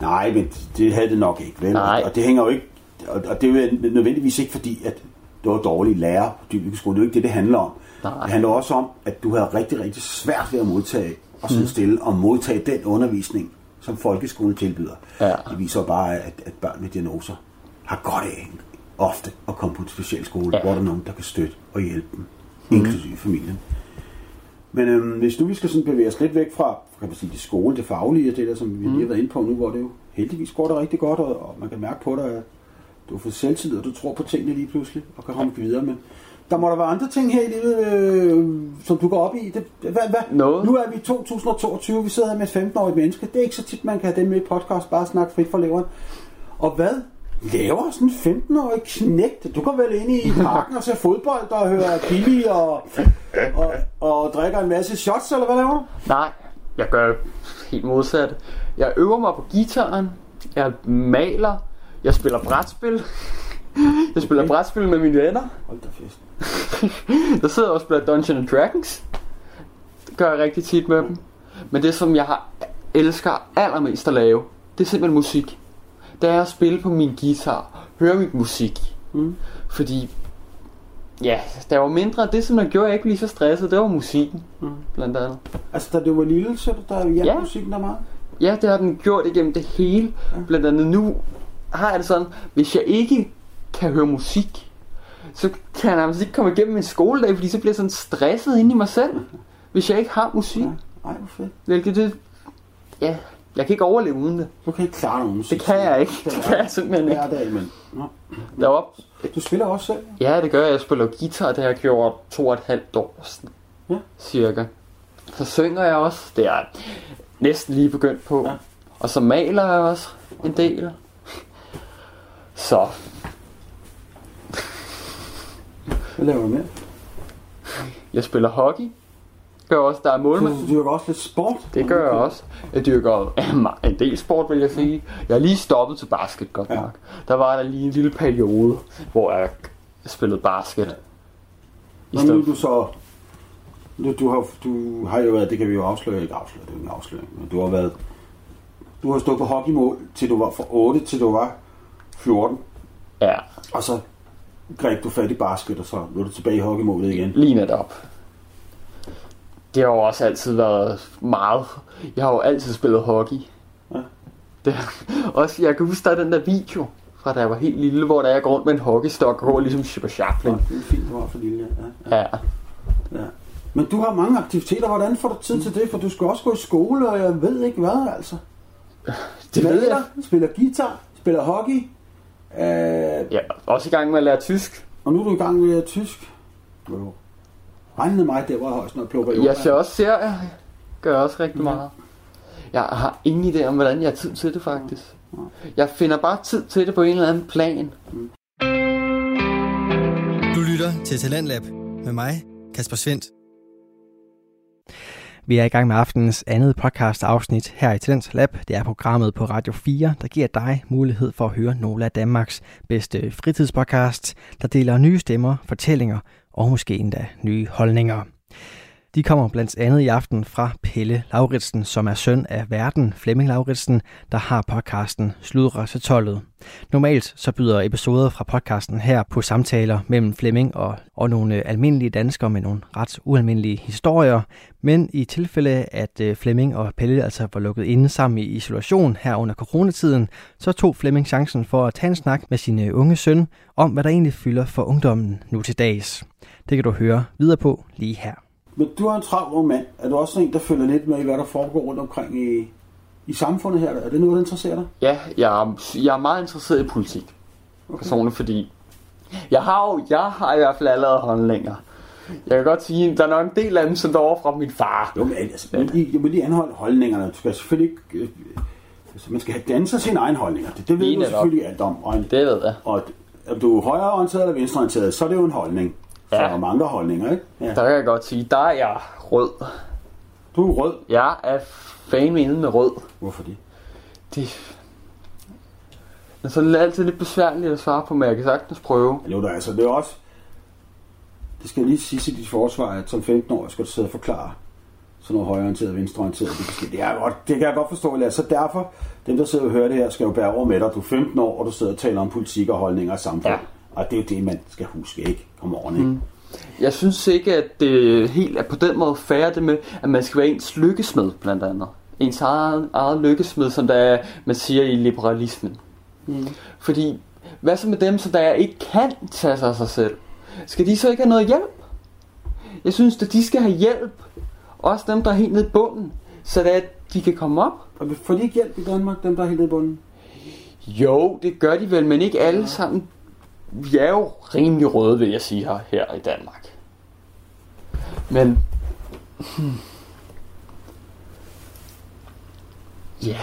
Nej, men det havde det nok ikke, vel? Nej. Og det hænger jo ikke, og, det er nødvendigvis ikke fordi, at det var dårlige lærer på dybelig skole. Det er jo ikke det, det handler om. Nej. Det handler også om, at du havde rigtig, rigtig svært ved at modtage og sidde stille og modtage den undervisning, som folkeskolen tilbyder. Ja. Det viser bare, at, at børn med diagnoser har godt af ofte at komme på en speciel skole, Ja. ja. hvor der er nogen, der kan støtte og hjælpe dem, mm. inklusive familien. Men øhm, hvis nu vi skal sådan bevæge os lidt væk fra kan man sige, det skole, det faglige, og det der, som vi lige har været inde på nu, hvor det jo heldigvis går det rigtig godt, og, og man kan mærke på dig, at du har fået selvtillid, og du tror på tingene lige pludselig, og kan komme videre. Men der må der være andre ting her i livet, øh, som du går op i. Det, hvad, hvad? Noget. Nu er vi i 2022, vi sidder her med et 15-årigt menneske. Det er ikke så tit, man kan have dem med i podcast, bare snakke frit fra leveren. Og hvad laver sådan en 15-årig knægt? Du går vel ind i <laughs> parken og ser fodbold og hører Billy og, og, og drikker en masse shots, eller hvad laver du? Nej, jeg gør helt modsat. Jeg øver mig på gitaren. Jeg maler. Jeg spiller brætspil. Jeg spiller brætspil med mine venner. Hold da fest. <laughs> Der sidder jeg også og spiller Dungeons and Dragons. Det gør jeg rigtig tit med dem. Men det, som jeg har, elsker allermest at lave, det er simpelthen musik. Det er at spille på min guitar. Høre min musik. Mm. Fordi, ja, der var mindre. Det, som jeg gjorde, jeg ikke lige så stresset, det var musikken. Mm. Blandt andet. Altså, da du var lille, så der hjalp Ja. musikken der meget? Ja, det har den gjort igennem det hele. Blandt andet nu har jeg det sådan, hvis jeg ikke kan høre musik, så kan jeg nærmest ikke komme igennem min skoledag, fordi så bliver jeg sådan stresset inde i mig selv, <laughs> hvis jeg ikke har musik. Ja. Ej, hvor fedt. Hvilket det, ja, jeg kan ikke overleve uden det. Du kan ikke klare nogen musik. Det kan jeg ikke. Det kan jeg simpelthen ikke. Hver dag, men... Nå. Derop, Du spiller også selv? ja, det gør jeg. Jeg spiller guitar, det har jeg gjort to og et halvt år sådan, Ja. cirka. Så synger jeg også. Det er næsten lige begyndt på. Ja. Og så maler jeg også en del. Så, Hvad laver du mere? jeg spiller hockey. Gør også, der er Så målmand. du dyrker også lidt sport? Det gør jeg også. Jeg dyrker <clears throat> en del sport, vil jeg sige. Jeg har lige stoppet til basket, godt Ja. nok. Der var der lige en lille periode, hvor jeg spillede basket. I Nå, nu er du så... Nu, du, har, du har jo været, det kan vi jo afsløre, ikke afsløre, det er en afsløring, men du har været, du har stået på hockeymål, til du var fra 8 til du var 14, Ja, og så greb du fat i basket, og så var du tilbage i hockeymålet igen. lige netop. Det har jo også altid været meget. Jeg har jo altid spillet hockey. Ja. Det, også, jeg kan huske, der er den der video fra da jeg var helt lille, hvor der jeg går rundt med en hockeystok og går ligesom Chipper Chaplin. Ja, det er fint, du var for lille, ja. ja. Ja. ja. Men du har mange aktiviteter, hvordan får du tid til det? For du skal også gå i skole, og jeg ved ikke hvad, altså. Det ved jeg. Spiller guitar, spiller hockey, øh, Ja, også i gang med at lære tysk. og nu er du i gang med at lære tysk. Jo. Regnede mig, der var højst noget plukker Jeg ser også serier. Gør også rigtig meget. Jeg har ingen idé om, hvordan jeg har tid til det faktisk. Jeg finder bare tid til det på en eller anden plan. Du lytter til Talentlab med mig, Kasper Svendt. Vi er i gang med aftenens andet podcast afsnit her i Talents Lab. Det er programmet på Radio 4, der giver dig mulighed for at høre nogle af Danmarks bedste fritidspodcasts, der deler nye stemmer, fortællinger og måske endda nye holdninger. De kommer blandt andet i aften fra Pelle Lauritsen, som er søn af verden Flemming Lauritsen, der har podcasten Sludre til tollet. Normalt så byder episoder fra podcasten her på samtaler mellem Flemming og, og nogle almindelige danskere med nogle ret ualmindelige historier, men i tilfælde, at øh, Flemming og Pelle altså var lukket inde sammen i isolation her under coronatiden, så tog Flemming chancen for at tage en snak med sin øh, unge søn om, hvad der egentlig fylder for ungdommen nu til dags. Det kan du høre videre på lige her. Men du er en travl ung mand. Er du også en, der følger lidt med i, hvad der foregår rundt omkring i, i samfundet her? Er det noget, der interesserer dig? Ja, jeg er, jeg er meget interesseret i politik. Personligt, fordi jeg har jo, jeg har i hvert fald allerede holdninger. Jeg kan godt sige, at der er nok en del af dem, som der over fra min far. Jo, men altså, vil lige, vil lige anholde holdningerne. Du skal selvfølgelig ikke... Øh, altså, man skal have danset sine egne holdninger. Det, det ved Lige du selvfølgelig alt om. Og, en, Det ved jeg. og om du er højreorienteret eller venstreorienteret, så er det jo en holdning. Så Ja. der er mange holdninger, ikke? Ja. Der kan jeg godt sige, der er jeg rød. Du er rød. Jeg er fan inde med rød. Hvorfor det? Det, men så er det altid lidt besværligt at svare på, men jeg kan sagtens prøve. Jo, der, altså, det er også... Det skal lige sige til dit forsvar, at som 15 år skal du sidde og forklare sådan noget højreorienteret og venstreorienteret. Det, kan- det, er godt, det kan jeg godt forstå, Lasse. Så derfor, dem der sidder og hører det her, skal jo bære over med dig. Du er 15 år, og du sidder og taler om politik og holdninger og samfund. Ja. Og det er jo det, man skal huske, ikke? Kom over, ikke? Mm. Jeg synes ikke, at det helt er på den måde færre det med, at man skal være ens lykkesmed, blandt andet. ens eget, eget lykkesmed, som der er, man siger i liberalismen. Mm. Fordi, hvad så med dem, som der ikke kan tage sig af sig selv? Skal de så ikke have noget hjælp? Jeg synes, at de skal have hjælp. Også dem, der er helt nede i bunden. Så at de kan komme op. Og får de ikke hjælp i Danmark, dem der er helt nede i bunden? Jo, det gør de vel, men ikke alle sammen. Vi er jo rimelig røde, vil jeg sige her, her i Danmark. Men... Hmm. Ja,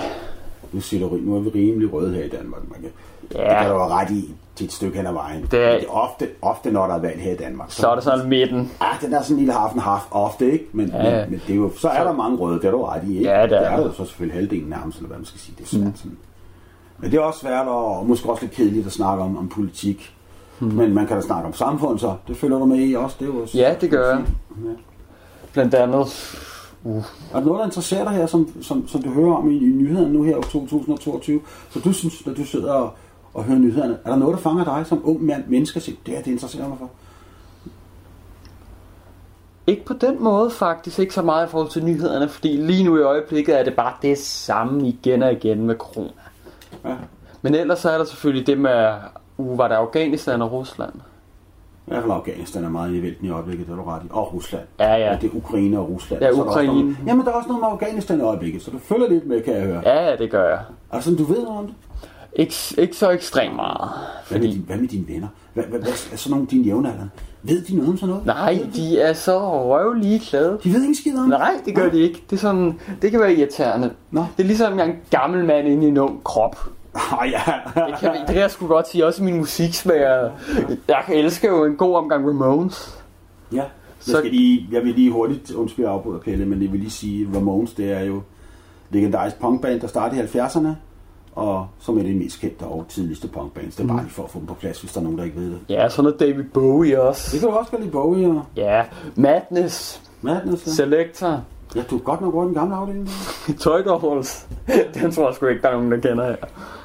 Nu siger du, nu er vi rimelig røde her i Danmark. Man kan, Ja. Det kan du have ret i til et stykke hen ad vejen. Det er- Men ofte, ofte, når der er valg her i Danmark. så er det sådan midten. Ja, den er sådan en lille half half ofte, ikke? Men, Ja, men, men det er jo, så er der mange røde, det er du ret i, ikke? Ja, det er der. er jo så selvfølgelig halvdelen nærmest, eller hvad man skal sige. Det er svært sådan. Men det er også svært, og måske også lidt kedeligt at snakke om, om politik. Men man kan da snakke om samfund, så det følger du med i også. Det er jo også Ja, det gør jeg. Ja. Blandt andet... Er der noget, der interesserer dig her, som, som, som du hører om i, i nyhederne nu her i 2022? Så du synes, når du sidder og, og hører nyhederne, er der noget, der fanger dig som ung mand, menneske, og siger, det her, det interesserer mig for? Ikke på den måde faktisk, ikke så meget i forhold til nyhederne, fordi lige nu i øjeblikket er det bare det samme igen og igen med corona. Ja. Men ellers så er der selvfølgelig det med, uh, var det Afghanistan og Rusland? I hvert fald Afghanistan er meget i vælten i øjeblikket, det er du ret i. Og Rusland. Ja, ja. Det er Ukraine og Rusland. Ja, Så er der Ukraine. Noget, jamen, der er også noget med Afghanistan i øjeblikket, så du følger lidt med, kan jeg høre. Ja, ja, det gør jeg. Altså, du ved noget om det? Ikke, ikke så ekstremt meget. Hvad med, Fordi, din, hvad med dine venner? Hvad, hvad, hvad er sådan nogle dine jævnaldrende? Ved de noget om sådan noget? nej, de er så røvlige glade. De ved ikke skid om det? Nej, det gør de ikke. Det, er sådan, det kan være irriterende. Nå. Det er ligesom, jeg er en gammel mand inde i en ung krop. Ah, ja. Det kan, det kan jeg sgu godt sige. Også min musiksmag. er- Jeg elsker jo en god omgang Ramones. Ja, jeg, Så- skal lige, jeg vil lige hurtigt, undskyld jeg afbryder Pelle, men jeg vil lige sige, Ramones, det er jo legendarisk punkband, der startede i 70'erne, og som er det mest kendte og tidligste punkbands. Det er bare lige for at få dem på plads, hvis der er nogen, der ikke ved det. Ja, sådan noget David Bowie også. Det kan du også godt lide Bowie og Ja, Madness, Madness. Ja, Selector, ja du er godt nok over i den gamle afdeling. <laughs> Dolls. Den tror jeg sgu ikke, der er nogen, der kender her.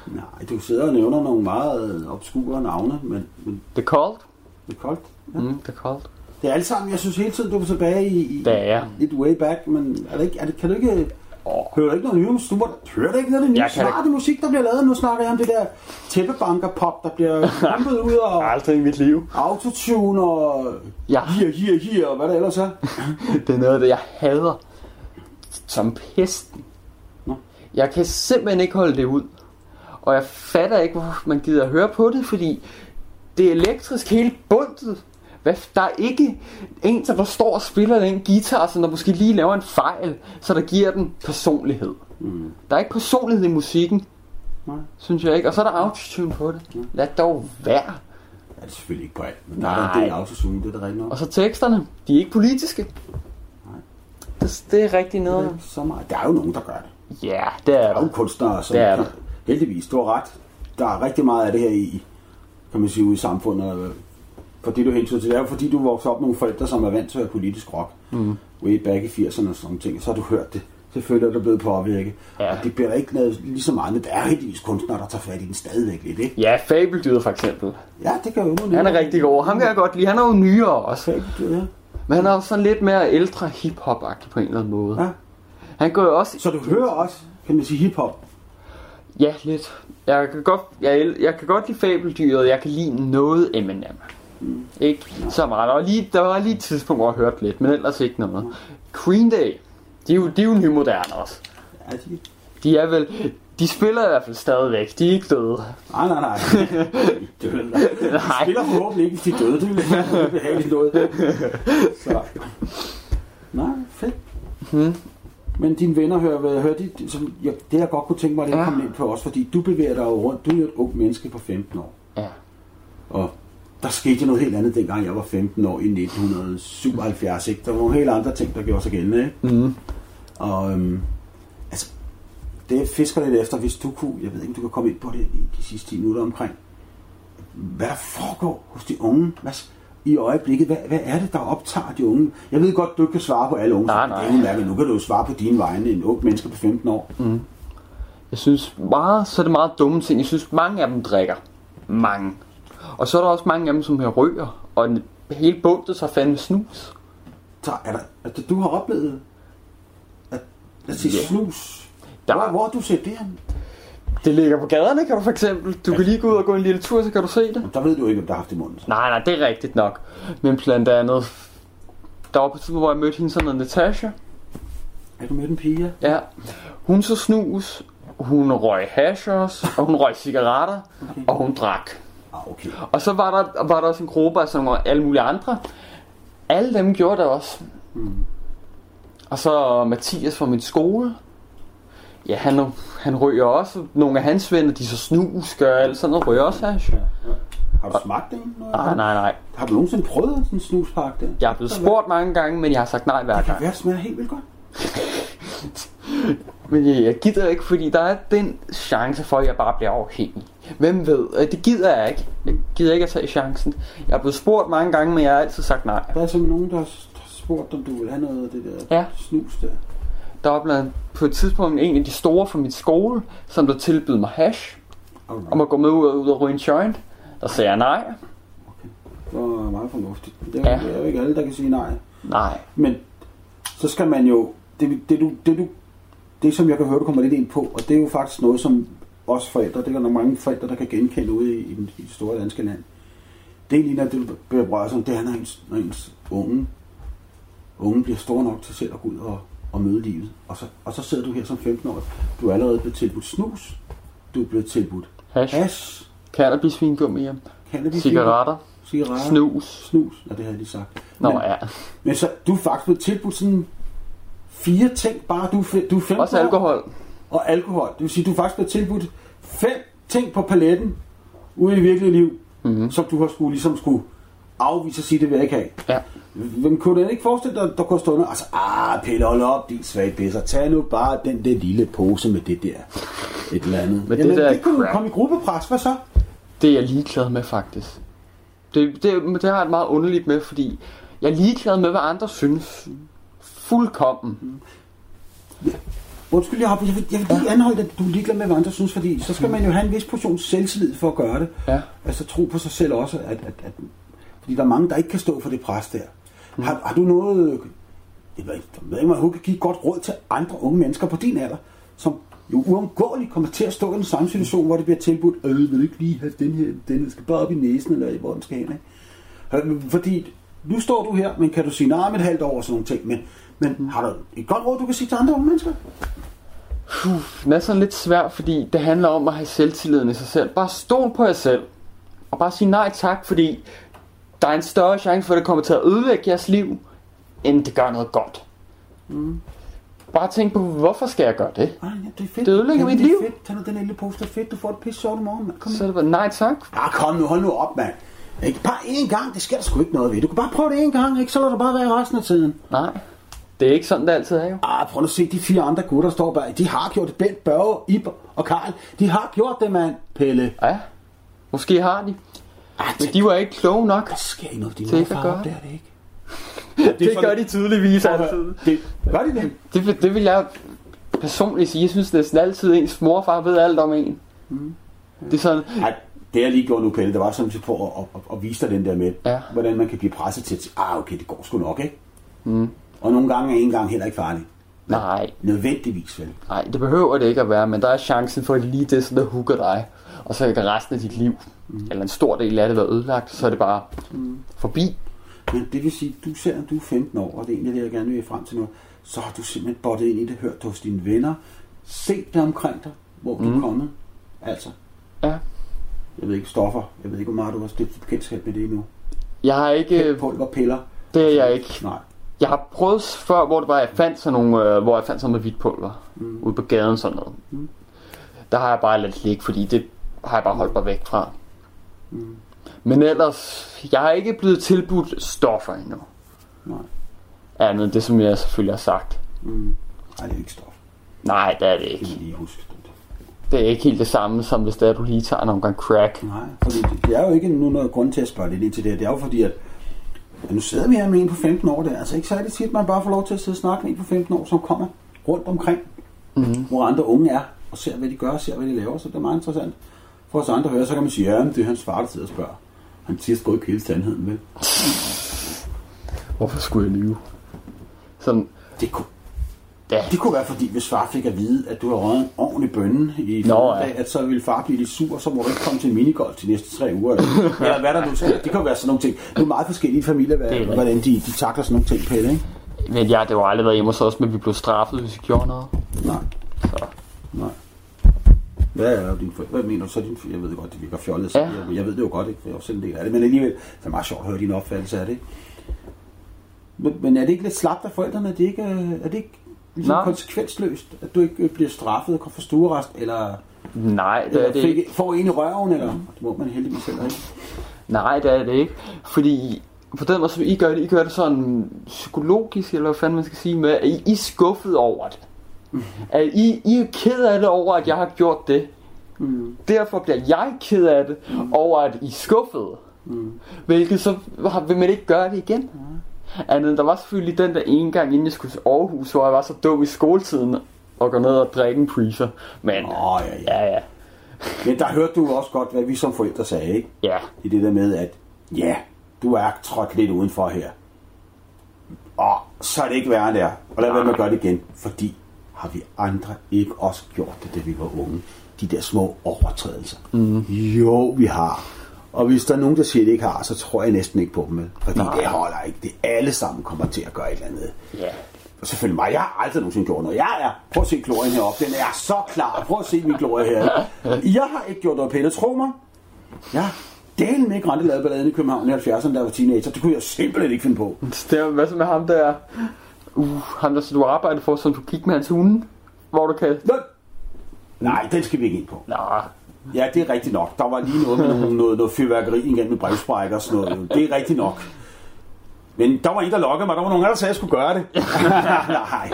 Nej, du sidder og nævner nogle meget obskure navne, men, men The Cult. det er koldt. Ja. Mm, The Cult. Det er alt sammen, jeg synes hele tiden, du er tilbage i, i Det er jeg. lidt way back, men er det ikke, er det, kan du ikke... Åh. Hører du ikke noget nyt musik? Hører du ikke noget det Jeg kan smarte musik, der bliver lavet? Nu snakker jeg om det der tæppebanker-pop, der bliver pumpet ud og <laughs> Aldrig i mit liv. autotune og Ja. hier, hier, hier, og hvad der ellers er. <laughs> Det er noget af det, jeg hader. Som pesten. Jeg kan simpelthen ikke holde det ud. Og jeg fatter ikke, hvorfor man gider at høre på det, fordi det er elektrisk hele bundet. Hvad, der er ikke en, der står og spiller den guitar, som der måske lige laver en fejl, så der giver den personlighed. Mm. Der er ikke personlighed i musikken, Nej. synes jeg ikke. Og så er der autotune på det. Lad dog være. Ja, det er selvfølgelig ikke på alt, men der er der en del autotune, det er da rigtigt nok. Og så teksterne, de er ikke politiske. Det, det er rigtig noget. så meget. Der er jo nogen, der gør det. Ja, det er Der er jo kunstnere, som Det er der. heldigvis, du har ret. Der er rigtig meget af det her i, kan man sige, ude i samfundet. Fordi du hensyder til det er jo fordi, du voksede op med nogle forældre, som er vant til at høre politisk rock. Mm. Way back i 80'erne og sådan ting. Så har du hørt det. Selvfølgelig er du blevet påvirket. Ja. Og det bliver ikke lavet lige så meget, men der er heldigvis kunstnere, der tager fat i den stadigvæk lidt, ikke? Ja, Fabeldyret for eksempel. Ja, det gør jo. Han er rigtig god. Ham kan jeg godt lide. Han er jo nyere også. Ja. Men han er også sådan lidt mere ældre hip-hop-agtig på en eller anden måde. ja. Han går jo også... Så du hører også, kan man sige, hiphop. Ja, lidt. Jeg kan godt, jeg, jeg kan godt lide Fabeldyret. Jeg kan lide noget Eminem. Mm. Ikke så meget. Der var, lige, der var lige et tidspunkt, hvor jeg hørte lidt, men ellers ikke noget. Green Day. De er jo, de er jo nymoderne også. Ja, de... De er vel... De spiller i hvert fald stadigvæk. De er ikke døde. Nej, nej, nej. Det vil <laughs> de spiller forhåbentlig ikke, de døde. Det ville være noget. Så. Nej, fedt. Hmm. Men dine venner hører, hvad, hører de, som, ja, det jeg godt kunne tænke mig, at Ja. ja. komme ind på også, fordi du bevæger dig jo rundt. Du er jo et ung menneske på 15 år. Ja. Og der skete noget helt andet, dengang jeg var 15 år i 1977. Ikke? Der var nogle helt andre ting, der gjorde sig gældende. Ikke? Mm. Og øhm, det fisker lidt efter, hvis du kunne, jeg ved ikke, om du kan komme ind på det i de sidste 10 minutter omkring, hvad der foregår hos de unge hvad, i øjeblikket. Hvad, hvad er det, der optager de unge? Jeg ved godt, du ikke kan svare på alle unge. Nej, nej. Det er udmærket. Nu kan du jo svare på dine vegne, en ung menneske på 15 år. Jeg synes meget, så er det meget dumme ting. Jeg synes, mange af dem drikker. Mange. Og så er der også mange af dem, som her ryger. Og hele bundet så fandme snus. Så er der, altså, du har oplevet, at os se, snus. Der- Hvor, hvor har du set det her? Det ligger på gaderne, kan du for eksempel. Du kan lige gå ud og gå en lille tur, så kan du se det. Der ved du ikke, om der har haft i munden. Nej, nej, det er rigtigt nok. Men blandt andet, der var på et tidspunkt, hvor jeg mødte hende sådan noget Natasha. Er du med den pige? Ja. Hun så snus, hun røg hash også, og hun røg cigaretter, Okay. og hun drak. Ah, okay. Og så var der, var der også en gruppe af sådan nogle, alle mulige andre. Alle dem gjorde det også. Mm. Og så Mathias fra min skole. Ja, han, han ryger også. Nogle af hans venner, de så snus, gør alt sådan noget, ryger også hash. Ja, ja. Har du smagt det? Nej, nej, nej. Har du nogensinde prøvet sådan en snuspakke der? Jeg er blevet spurgt mange gange, men jeg har sagt nej hver Det kan gang. være, smager helt vildt godt. <laughs> Men jeg, jeg gider ikke, fordi der er den chance for, at jeg bare bliver afhængig. Hvem ved? Øh, Det gider jeg ikke. Jeg gider ikke at tage chancen. Jeg er blevet spurgt mange gange, men jeg har altid sagt nej. Der er simpelthen nogen, der har har spurgt, om du vil have noget af det der Ja. snus der. Der var blandt på et tidspunkt en af de store fra min skole, som blev tilbudt mig hash, Alright. om at gå med ud og, ud og ryge en joint. Der sagde jeg nej. Det var meget fornuftigt. Det er, Ja. det er jo ikke alle, der kan sige nej. Nej. Men så skal man jo... Det, det, du, det, du, det som jeg kan høre, du kommer lidt ind på, og det er jo faktisk noget, som os forældre, det er der mange forældre, der kan genkende ude i, i, det store danske land. Det er lige, når det berører sig, det er, når ens, når ens unge, unge bliver store nok til selv at gå ud og, og møde livet. Og så, og så sidder du her som 15 år. Du er allerede blevet tilbudt snus. Du er blevet tilbudt Hash. hash, Cannabis, vingummi, ja. cannabis, cigaretter, cigaretter, snus. snus. Ja, det jeg lige sagt. Nå Men- ja. Men så, du er faktisk blevet tilbudt sådan fire ting, bare du, du er 15 Også år, alkohol. Og alkohol. Det vil sige, du er faktisk blevet tilbudt fem ting på paletten ude i virkelige liv, Mhm. mm-hmm. som du har skulle, ligesom skulle afvise og sige, det vil jeg ikke have. Ja. Hvem kunne du ikke forestille dig, der kunne stå under? Altså, ah, Pelle, hold op, din svage pisser. Tag nu bare den der lille pose med det der. Et eller andet. Det Jamen, der det kunne crap. komme i gruppepres. Hvad så? Det er jeg ligeglad med, faktisk. Det, det, men det har jeg det meget underligt med, fordi jeg er ligeglad med, hvad andre synes. Fuldkommen. Undskyld, jeg, har, jeg, vil, jeg vil lige anholde, at du er ligeglad med, hvad andre synes, fordi så skal man jo have en vis portion selvtillid for at gøre det. Ja. Altså tro på sig selv også, at, at, at fordi der er mange, der ikke kan stå for det pres der. Mm. Har, har du noget, jeg ved ikke, ved ikke, kan give godt råd til andre unge mennesker på din alder, som jo uundgåeligt kommer til at stå i den samme situation, hvor det bliver tilbudt, øh, vil du ikke lige have den her, den skal bare op i næsen, eller hvor den skal hen, ikke? Fordi nu står du her, men kan du sige nej om et halvt år og sådan nogle ting, men, men mm. har du et godt råd, du kan sige til andre unge mennesker? Den er sådan lidt svær, fordi det handler om at have selvtilliden i sig selv. Bare stol på jer selv. Og bare sige nej tak, fordi der er en større chance for, at det kommer til at ødelægge jeres liv, end det gør noget godt. Mm. Bare tænk på, hvorfor skal jeg gøre det? Ej, ja, det er fedt. Det ødelægger mit liv. Fedt. Tag nu den lille pose, det er fedt. Du får et pisse sjovt i morgen, mand. Kom Så er det bare nej tak. Ah, kom nu, hold nu op, mand. Ikke bare én gang, det sker der sgu ikke noget ved. Du kan bare prøve det én gang, ikke? Så lader du bare være resten af tiden. Nej. Det er ikke sådan, det altid er jo. Ah, prøv at se de fire andre gutter, der står bag. De har gjort det. Bent, Børge, Ib og Karl. De har gjort det, mand. Pelle. Ja. Måske har de. Ah, Men de var ikke kloge nok. Der sker ikke noget, de Til ikke at gøre det. er det ikke. Det, det gør de tydeligvis altid. Det, gør de det? Det, vil- det vil jeg personligt sige. Jeg synes næsten altid, at ens morfar ved alt om en. Det er sådan, Nej, det jeg lige gjorde nu, Pelle, det var sådan set på at, at, at, at vise dig den der med, Ja. hvordan man kan blive presset til at sige, ah, okay, det går sgu nok, ikke? Mm. Og nogle gange er en gang heller ikke farlig. nej, Nødvendigvis, vel? nej, det behøver det ikke at være, men der er chancen for, at lige det, sådan, der hooker dig. Og så kan resten af dit liv, mm. eller en stor del af det, være ødelagt, så er det bare mm. forbi. Men det vil sige, du ser, at du er 15 år, og det er egentlig det, jeg gerne vil frem til nu, så har du simpelthen bottet ind i det, hørt det hos dine venner, set det omkring dig, hvor du er kommet. Altså, Ja. jeg ved ikke, stoffer, jeg ved ikke, hvor meget du har stiftet bekendtskab med det endnu. Jeg har ikke, Pulver, piller. det er jeg ikke. Nej. Jeg har prøvet før, hvor det var, jeg fandt sådan nogle, øh, hvor jeg fandt sådan noget hvidt pulver. Mm. Ude på gaden sådan noget. Mm. Der har jeg bare ladt ligge, fordi det har jeg bare holdt mig væk fra. Mm. Men ellers, jeg har ikke blevet tilbudt stoffer endnu. Nej. Andet end det, som jeg selvfølgelig har sagt. Nej, det er ikke stof. Nej, det er det Det ikke. man lige huske. Det er ikke helt det samme, som hvis det er, du lige tager en omgang crack. Nej, fordi det, det er jo ikke nu noget grund til at spørge lidt ind til det. Det er jo fordi, at at nu sidder vi her med en på 15 år. Det er altså ikke særlig tit, man bare får lov til at sidde og snakke med en på 15 år, som kommer rundt omkring, mm-hmm. hvor andre unge er, og ser, hvad de gør, og ser, hvad de laver. Så det er meget interessant for os andre at høre. Så kan man sige, ja, det er hans far, der sidder og spørger. Han siger sgu ikke hele sandheden, vel? Hvorfor skulle jeg lyve? Sådan, Det kunne... Ja. Det kunne være fordi, hvis far fik at vide, at du har røget en ordentlig bønne i Nå, ja. dag, at så ville far blive lidt sur, så må du ikke komme til minigolf de næste tre uger. Eller, <laughs> eller hvad der nu sker. Det kan være sådan nogle ting. Det er meget forskellige familier, hvad, Det hvordan de, de takler sådan nogle ting, Pelle, ikke? Men ja, det var aldrig været hjemme hos os, men vi blev straffet, hvis vi gjorde noget. Nej, Så. Hvad er din forældre? Hvad mener du så? Din, jeg ved godt, det virker fjollet, Ja. ja. jeg, jeg ved det jo godt, ikke? For jeg er selv en del af det. Men alligevel, det er meget sjovt at høre din opfattelse af det. Men, men er det ikke lidt slapt af forældrene? Er det ikke, er det ikke ligesom Nej. konsekvensløst, at du ikke øh, bliver straffet og får stuerest, eller Nej, det er det fik, ikke. får en i røven, eller? Det må man heldigvis heller ikke. Nej, det er det ikke. Fordi på den måde, som I gør det, I gør det sådan psykologisk, eller hvad fanden man skal sige, med, at I, I er skuffet over det. At I, I er ked af det over, at jeg har gjort det. Derfor bliver jeg ked af det over, at I er skuffet. Hvilket så har- vil man ikke gøre det igen. Andet end der var selvfølgelig den der ene gang, inden jeg skulle til Aarhus, hvor jeg var så dum i skoletiden og gå ned og drikke en preacher. Men, Åh, ja, ja. ja, ja, Men der hørte du også godt, hvad vi som forældre sagde, ikke? ja. I det der med, at ja, du er trådt lidt udenfor her. Og så er det ikke værre der. Og lad være med at gøre det igen. Fordi har vi andre ikke også gjort det, da vi var unge? De der små overtrædelser. Mm. Jo, vi har. Og hvis der er nogen, der siger, at de ikke har, så tror jeg næsten ikke på dem. vel? Fordi Nej. det holder ikke. Det alle sammen kommer til at gøre et eller andet. Ja. Og selvfølgelig mig, jeg har aldrig nogensinde gjort noget. Jeg er, prøv at se glorien heroppe, den er så klar. Prøv at se min glorie her. Jeg har ikke gjort noget pænt, tro mig. Har delen ikke rent lavet balladen i København i 70'erne, da jeg var teenager. Det kunne jeg simpelthen ikke finde på. Det er, hvad så med ham der? Uh, ham der, så du arbejder for, så du kigge med hans hunde? Hvor du kan... Nå. Nej, den skal vi ikke ind på. Nå, Ja, det er rigtigt nok. Der var lige noget med noget, noget, noget fyrværkeri igen med brevsprækker og sådan noget. Det er rigtigt nok. Men der var en, der lokkede mig. Der var nogen, der sagde, at jeg skulle gøre det. <laughs> Nej,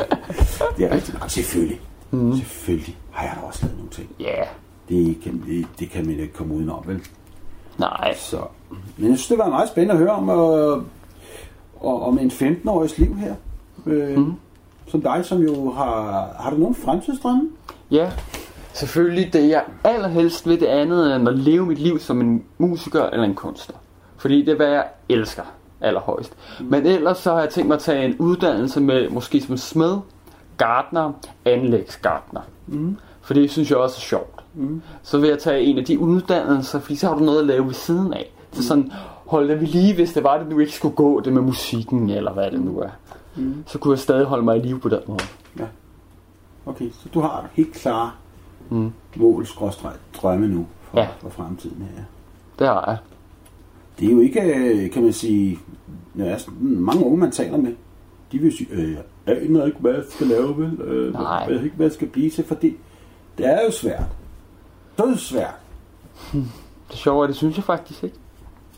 det er rigtigt nok. Selvfølgelig. Mm. Selvfølgelig har jeg da også lavet nogle ting. ja. Det kan, det, det kan man ikke komme udenom, vel? Nej. Så. Men jeg synes, det var meget spændende at høre om, øh, om en 15-årigs liv her. Øh, mm. Som dig, som jo har... Har du nogen fremtidsdrømme? Ja. Selvfølgelig det, jeg allerhelst vil det andet, end at leve mit liv som en musiker eller en kunstner. Fordi det er, hvad jeg elsker allerhøjst. Men ellers så har jeg tænkt mig at tage en uddannelse med, måske som smed, gartner, anlægsgartner. Mm. For det synes jeg også er sjovt. Mm. Så vil jeg tage en af de uddannelser, fordi så har du noget at lave ved siden af. Så sådan, hold det ved lige, hvis det var, det nu ikke skulle gå, det med musikken, eller hvad det nu er. Mm. Så kunne jeg stadig holde mig i live på den måde. Okay, så du har helt klare mm. mål, drømme nu for, Ja. for fremtiden her. Det har jeg. Det er jo ikke, øh, kan man sige, ja, sådan mange unge, man taler med, de vil sige, øh, jeg aner ikke, hvad jeg skal lave, vel? Øh, Nej. Jeg ved ikke, hvad jeg skal blive til, fordi det er jo svært. Det er svært. Det sjove er, det synes jeg faktisk ikke.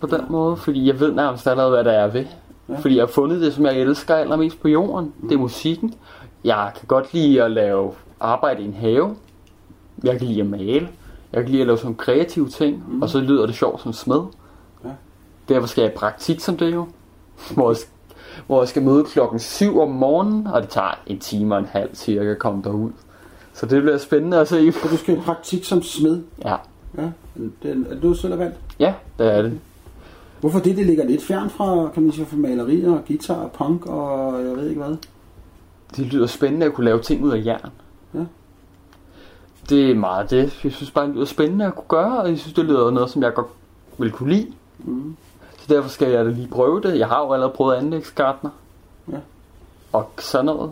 På den måde, fordi jeg ved nærmest allerede, hvad der er ved. Ja. Fordi jeg har fundet det, som jeg elsker allermest på jorden. Mm. Det er musikken. Jeg kan godt lide at lave arbejde i en have. Jeg kan lide at male. Jeg kan lide at lave sådan kreative ting. Mm. Og så lyder det sjovt som smed. Ja. Derfor skal jeg i praktik som det jo. Hvor jeg, hvor jeg skal møde klokken 7 om morgenen. Og det tager en time og en halv cirka at komme derud. Så det bliver spændende at se. Og du skal i praktik som smed. Ja, Ja, det, er du selv valgt? ja det er det. Hvorfor det? Det ligger lidt fjern fra, kan man sige, fra malerier og guitar og punk og jeg ved ikke hvad. Det lyder spændende at kunne lave ting ud af jern. Ja. Det er meget det. Jeg synes bare, det lyder spændende at kunne gøre, og jeg synes, det lyder noget, som jeg godt vil kunne lide. Mm. Så derfor skal jeg da lige prøve det. Jeg har jo allerede prøvet anlægsgartner. Ja. Og sådan noget.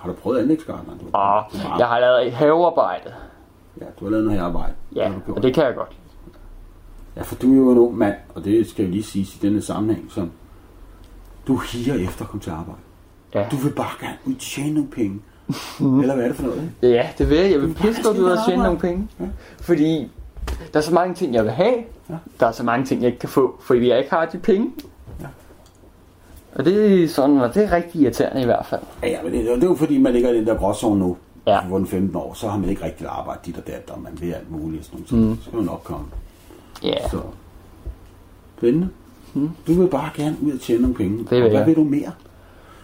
Har du prøvet anlægsgartner? Du, Og du, har, jeg har lavet havearbejde. ja, du har lavet noget herarbejde. Ja, og det kan jeg godt. Ja, for du er jo en ung mand, og det skal jo lige siges i denne sammenhæng, som du higer efter at komme til arbejde. Ja, Du vil bare gerne ud tjene nogle penge. Eller hvad er det for noget? ja det vil jeg. Jeg vil pisse godt ud og tjene nogle penge. Ja. Fordi der er så mange ting, jeg vil have. Ja. Der er så mange ting, jeg ikke kan få, fordi jeg ikke har de penge. Ja. Og det er sådan, og det er rigtig irriterende i hvert fald. Ja, men det, det er jo fordi, man ligger i den der gråzone nu. Ja. For den 15 år, så har man ikke rigtig arbejdet dit og dat, og man vil alt muligt og sådan noget. Mm. Så skal man nok komme. Ja, Så. Spændende. Mm. Du vil bare gerne ud og tjene nogle penge. vil og hvad jeg. vil du mere?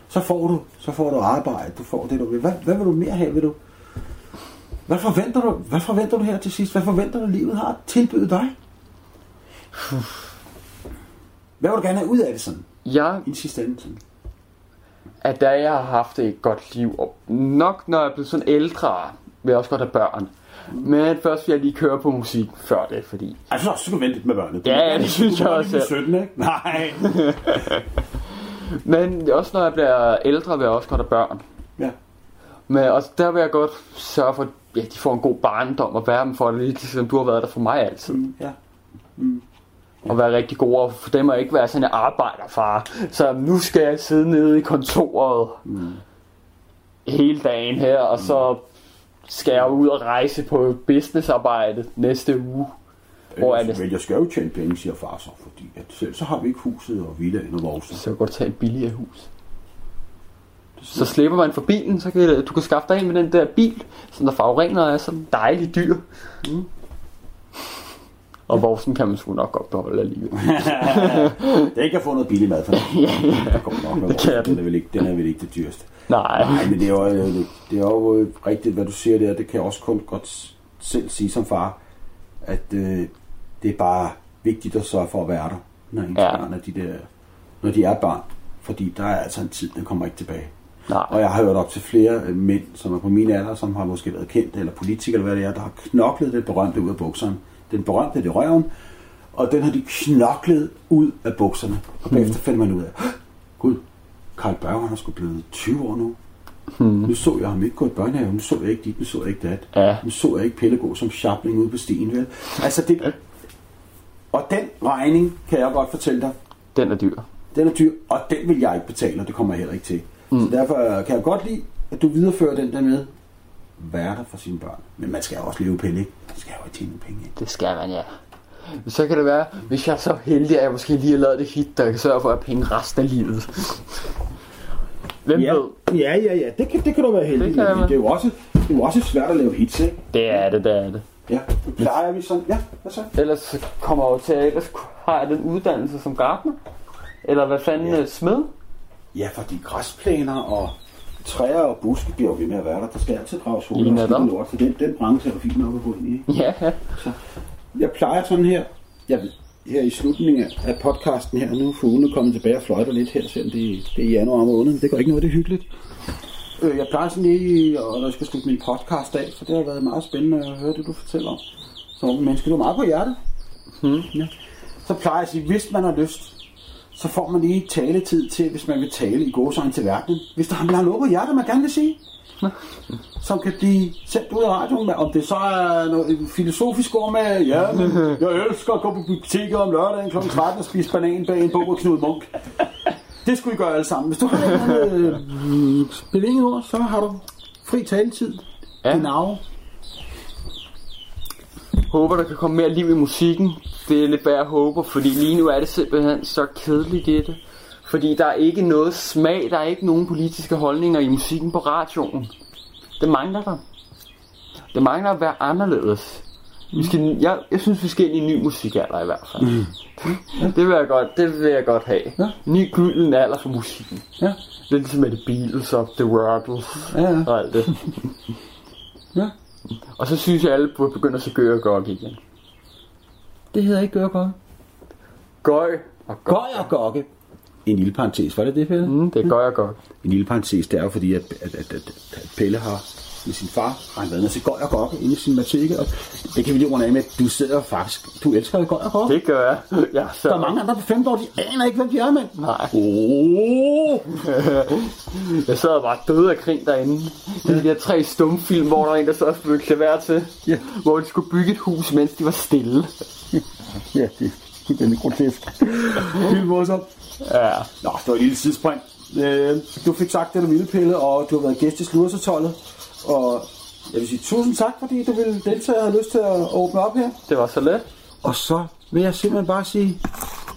Så får du, så får du arbejde, du får det, du vil. Hvad, hvad vil du mere have, vil du? Hvad forventer du, hvad forventer du her til sidst? Hvad forventer du, livet har at tilbyde dig? Hvad vil du gerne have ud af det sådan? jeg I sidste ende sådan? at da jeg har haft et godt liv, og nok når jeg er blevet sådan ældre, vil jeg også godt have børn. Men først vil jeg lige køre på musik før det, fordi... Altså, så skal du vente lidt med børnene. Ja, det synes jeg Du også selv. 17, ikke? Nej. <laughs> Men også når jeg bliver ældre, vil jeg også godt have børn. Ja. Men også der vil jeg godt sørge for, at ja, de får en god barndom og være dem for det, ligesom du har været der for mig altid. Mm, ja. Og være rigtig gode, og for dem at ikke være sådan en arbejderfar. Så nu skal jeg sidde nede i kontoret Mm. hele dagen her, og så skal jeg ud og rejse på businessarbejde næste uge. Hvor er det? Men jeg skal jo tjene penge, siger far så, fordi at selv så har vi ikke huset og villaen og vores. Så kan du tage et billigere hus. Så slipper man for bilen, så kan du kan skaffe dig ind med den der bil, som der forurener er sådan dejlig dyr. Mm. Og vorsen kan man sgu nok godt beholde alligevel. <laughs> Det kan få noget billig mad for det. <laughs> ja, ja. Det, kommer nok Det kan den. den. er vel ikke, den er vel ikke det dyreste. Nej. Nej, men det er jo, øh, det, er jo øh, rigtigt, hvad du siger der. Det kan jeg også kun godt selv sige som far, at øh, det er bare vigtigt at sørge for at være der, når ens Ja. børn er de der, når de er børn. Fordi der er altså en tid, den kommer ikke tilbage. Nej. Og jeg har hørt op til flere øh, mænd, som er på min alder, som har måske været kendt, eller politikere, eller hvad det er, der har knoklet det berømte ud af bukserne. Den berømte, det er røven, og den har de knoklet ud af bukserne. Og bagefter finder man ud af, "Hå! gud, Karl Børge, han er sgu blevet 20 år nu. Hmm. Nu så jeg ham ikke gå i børnehave, nu så jeg ikke dit, nu så jeg ikke dat. Ja. Nu så jeg ikke Pelle gå som shabling ude på stien, vel? Altså det... Og den regning, kan jeg godt fortælle dig, Den er dyr. den er dyr, og den vil jeg ikke betale, og det kommer jeg heller ikke til. Mm. Så derfor kan jeg godt lide, at du viderefører den der med, være der for sine børn. Men man skal jo også leve penge, ikke? Man skal jo tjene penge. Det skal man, ja. Så kan det være, hvis jeg er så heldig, at jeg måske lige har lavet det hit, der kan sørge for at penge resten af livet. Hvem Ja, ved? ja, ja, ja. Det kan, det kan du være heldig Det kan. Det er jo også, det er jo også svært at lave hits, ikke? Det er det, det er det. Ja, det plejer vi sådan. Ja, hvad så? Ellers så kommer jeg jo til, at ellers har jeg den uddannelse som gartner. Eller hvad fanden, Ja. ja. smed? Ja, fordi græsplæner og træer og buske bliver jo ved med at være der. Der skal altid Lige hoved og lort, så den, den branche er jo fint nok at gå ind i. Ja, ja. Jeg plejer sådan her, jeg her i slutningen af- podcasten her, nu er fuglene kommet tilbage og fløjter lidt her, selvom det, det er i januar måned, det går ikke noget, det er hyggeligt. Øh, Jeg plejer sådan lige, og når jeg skal slutte min podcast af, for det har været meget spændende at høre det, du fortæller om. Så unge mennesker, du er meget på hjertet. Hmm. Ja. Så plejer jeg at sige, hvis man har lyst, så får man lige taletid til, hvis man vil tale i gåsøjne til verdenen. Hvis der har noget på hjertet, man gerne vil sige som kan blive sendt ud af radioen, med, om det så er noget et filosofisk ord med, ja, men <laughs> jeg elsker at gå på biblioteket om lørdagen kl. 13 og spise banan bag en bog af Knud Munk. Det skulle I gøre alle sammen. Hvis du har et andet, øh, bevinget ord, så har du fri taletid. Ja. Ja. Genau. Håber, der kan komme mere liv i musikken. Det er lidt, hvad jeg håber, fordi lige nu er det simpelthen så kedeligt i det. Fordi der er ikke noget smag, der er ikke nogen politiske holdninger i musikken på radioen. Det mangler der. Det mangler at være anderledes. Vi skal, jeg, jeg synes, vi skal ind i en ny musikalder i hvert fald. Mm. <laughs> Det vil jeg godt, det vil jeg godt have. Ja. Ny gylden alder for musikken. Ja. Lidt ligesom med The Beatles og The Ruggles Ja, ja. og alt det. <laughs> ja. Og så synes jeg, alle burde begynde at se Gøg og Gok igen. Det hedder ikke Gørgøj. Gøj og Gok. Gøj og Gokke. En lille parentes, var det det, Pelle? Mm, det Gøj og Gok. En lille parentes, det er jo fordi, at, at, at, at, at Pelle har med sin far, har han været nede til Gøj og Gokke inde i sin matematik, og det kan vi lige runde af med, at du sidder faktisk, du elsker Gøj og Gokke. Det gør jeg. <laughs> jeg så... Der er mange andre på 15 år, de aner ikke, hvem de er, mand. Nej. Oh. <laughs> Jeg sad bare død af kring derinde. Det er de der tre stumfilm, hvor der var en, der så og spillede klaver til. Ja. Hvor de skulle bygge et hus, mens de var stille. Ja, det, det er grotesk. Helt morsomt. Ja. Nå, det var et lille sidespring. Øh, du fik sagt det, du ville, Pelle, og du har været gæst i Slursetollet. Og jeg vil sige tusind tak, fordi du ville deltage og have lyst til at åbne op her. Det var så let. Og så vil jeg simpelthen bare sige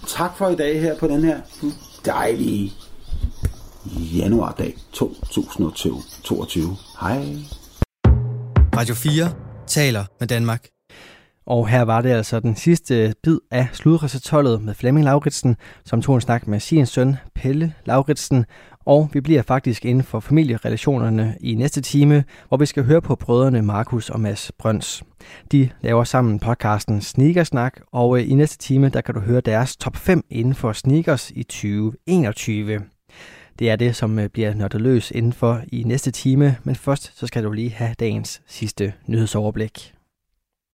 tak for i dag her på den her dejlige januardag 2022. Hej. Radio 4 taler med Danmark. Og her var det altså den sidste bid af sludresertollet med Flemming Lauritsen, som tog en snak med sin søn Pelle Lauritsen. Og vi bliver faktisk inden for familierelationerne i næste time, hvor vi skal høre på brødrene Markus og Mads Brøns. De laver sammen podcasten Sneakersnak, og øh, i næste time der kan du høre deres top 5 inden for sneakers i 2021. Det er det, som øh, bliver nørdet løs indenfor i næste time, men først så skal du lige have dagens sidste nyhedsoverblik.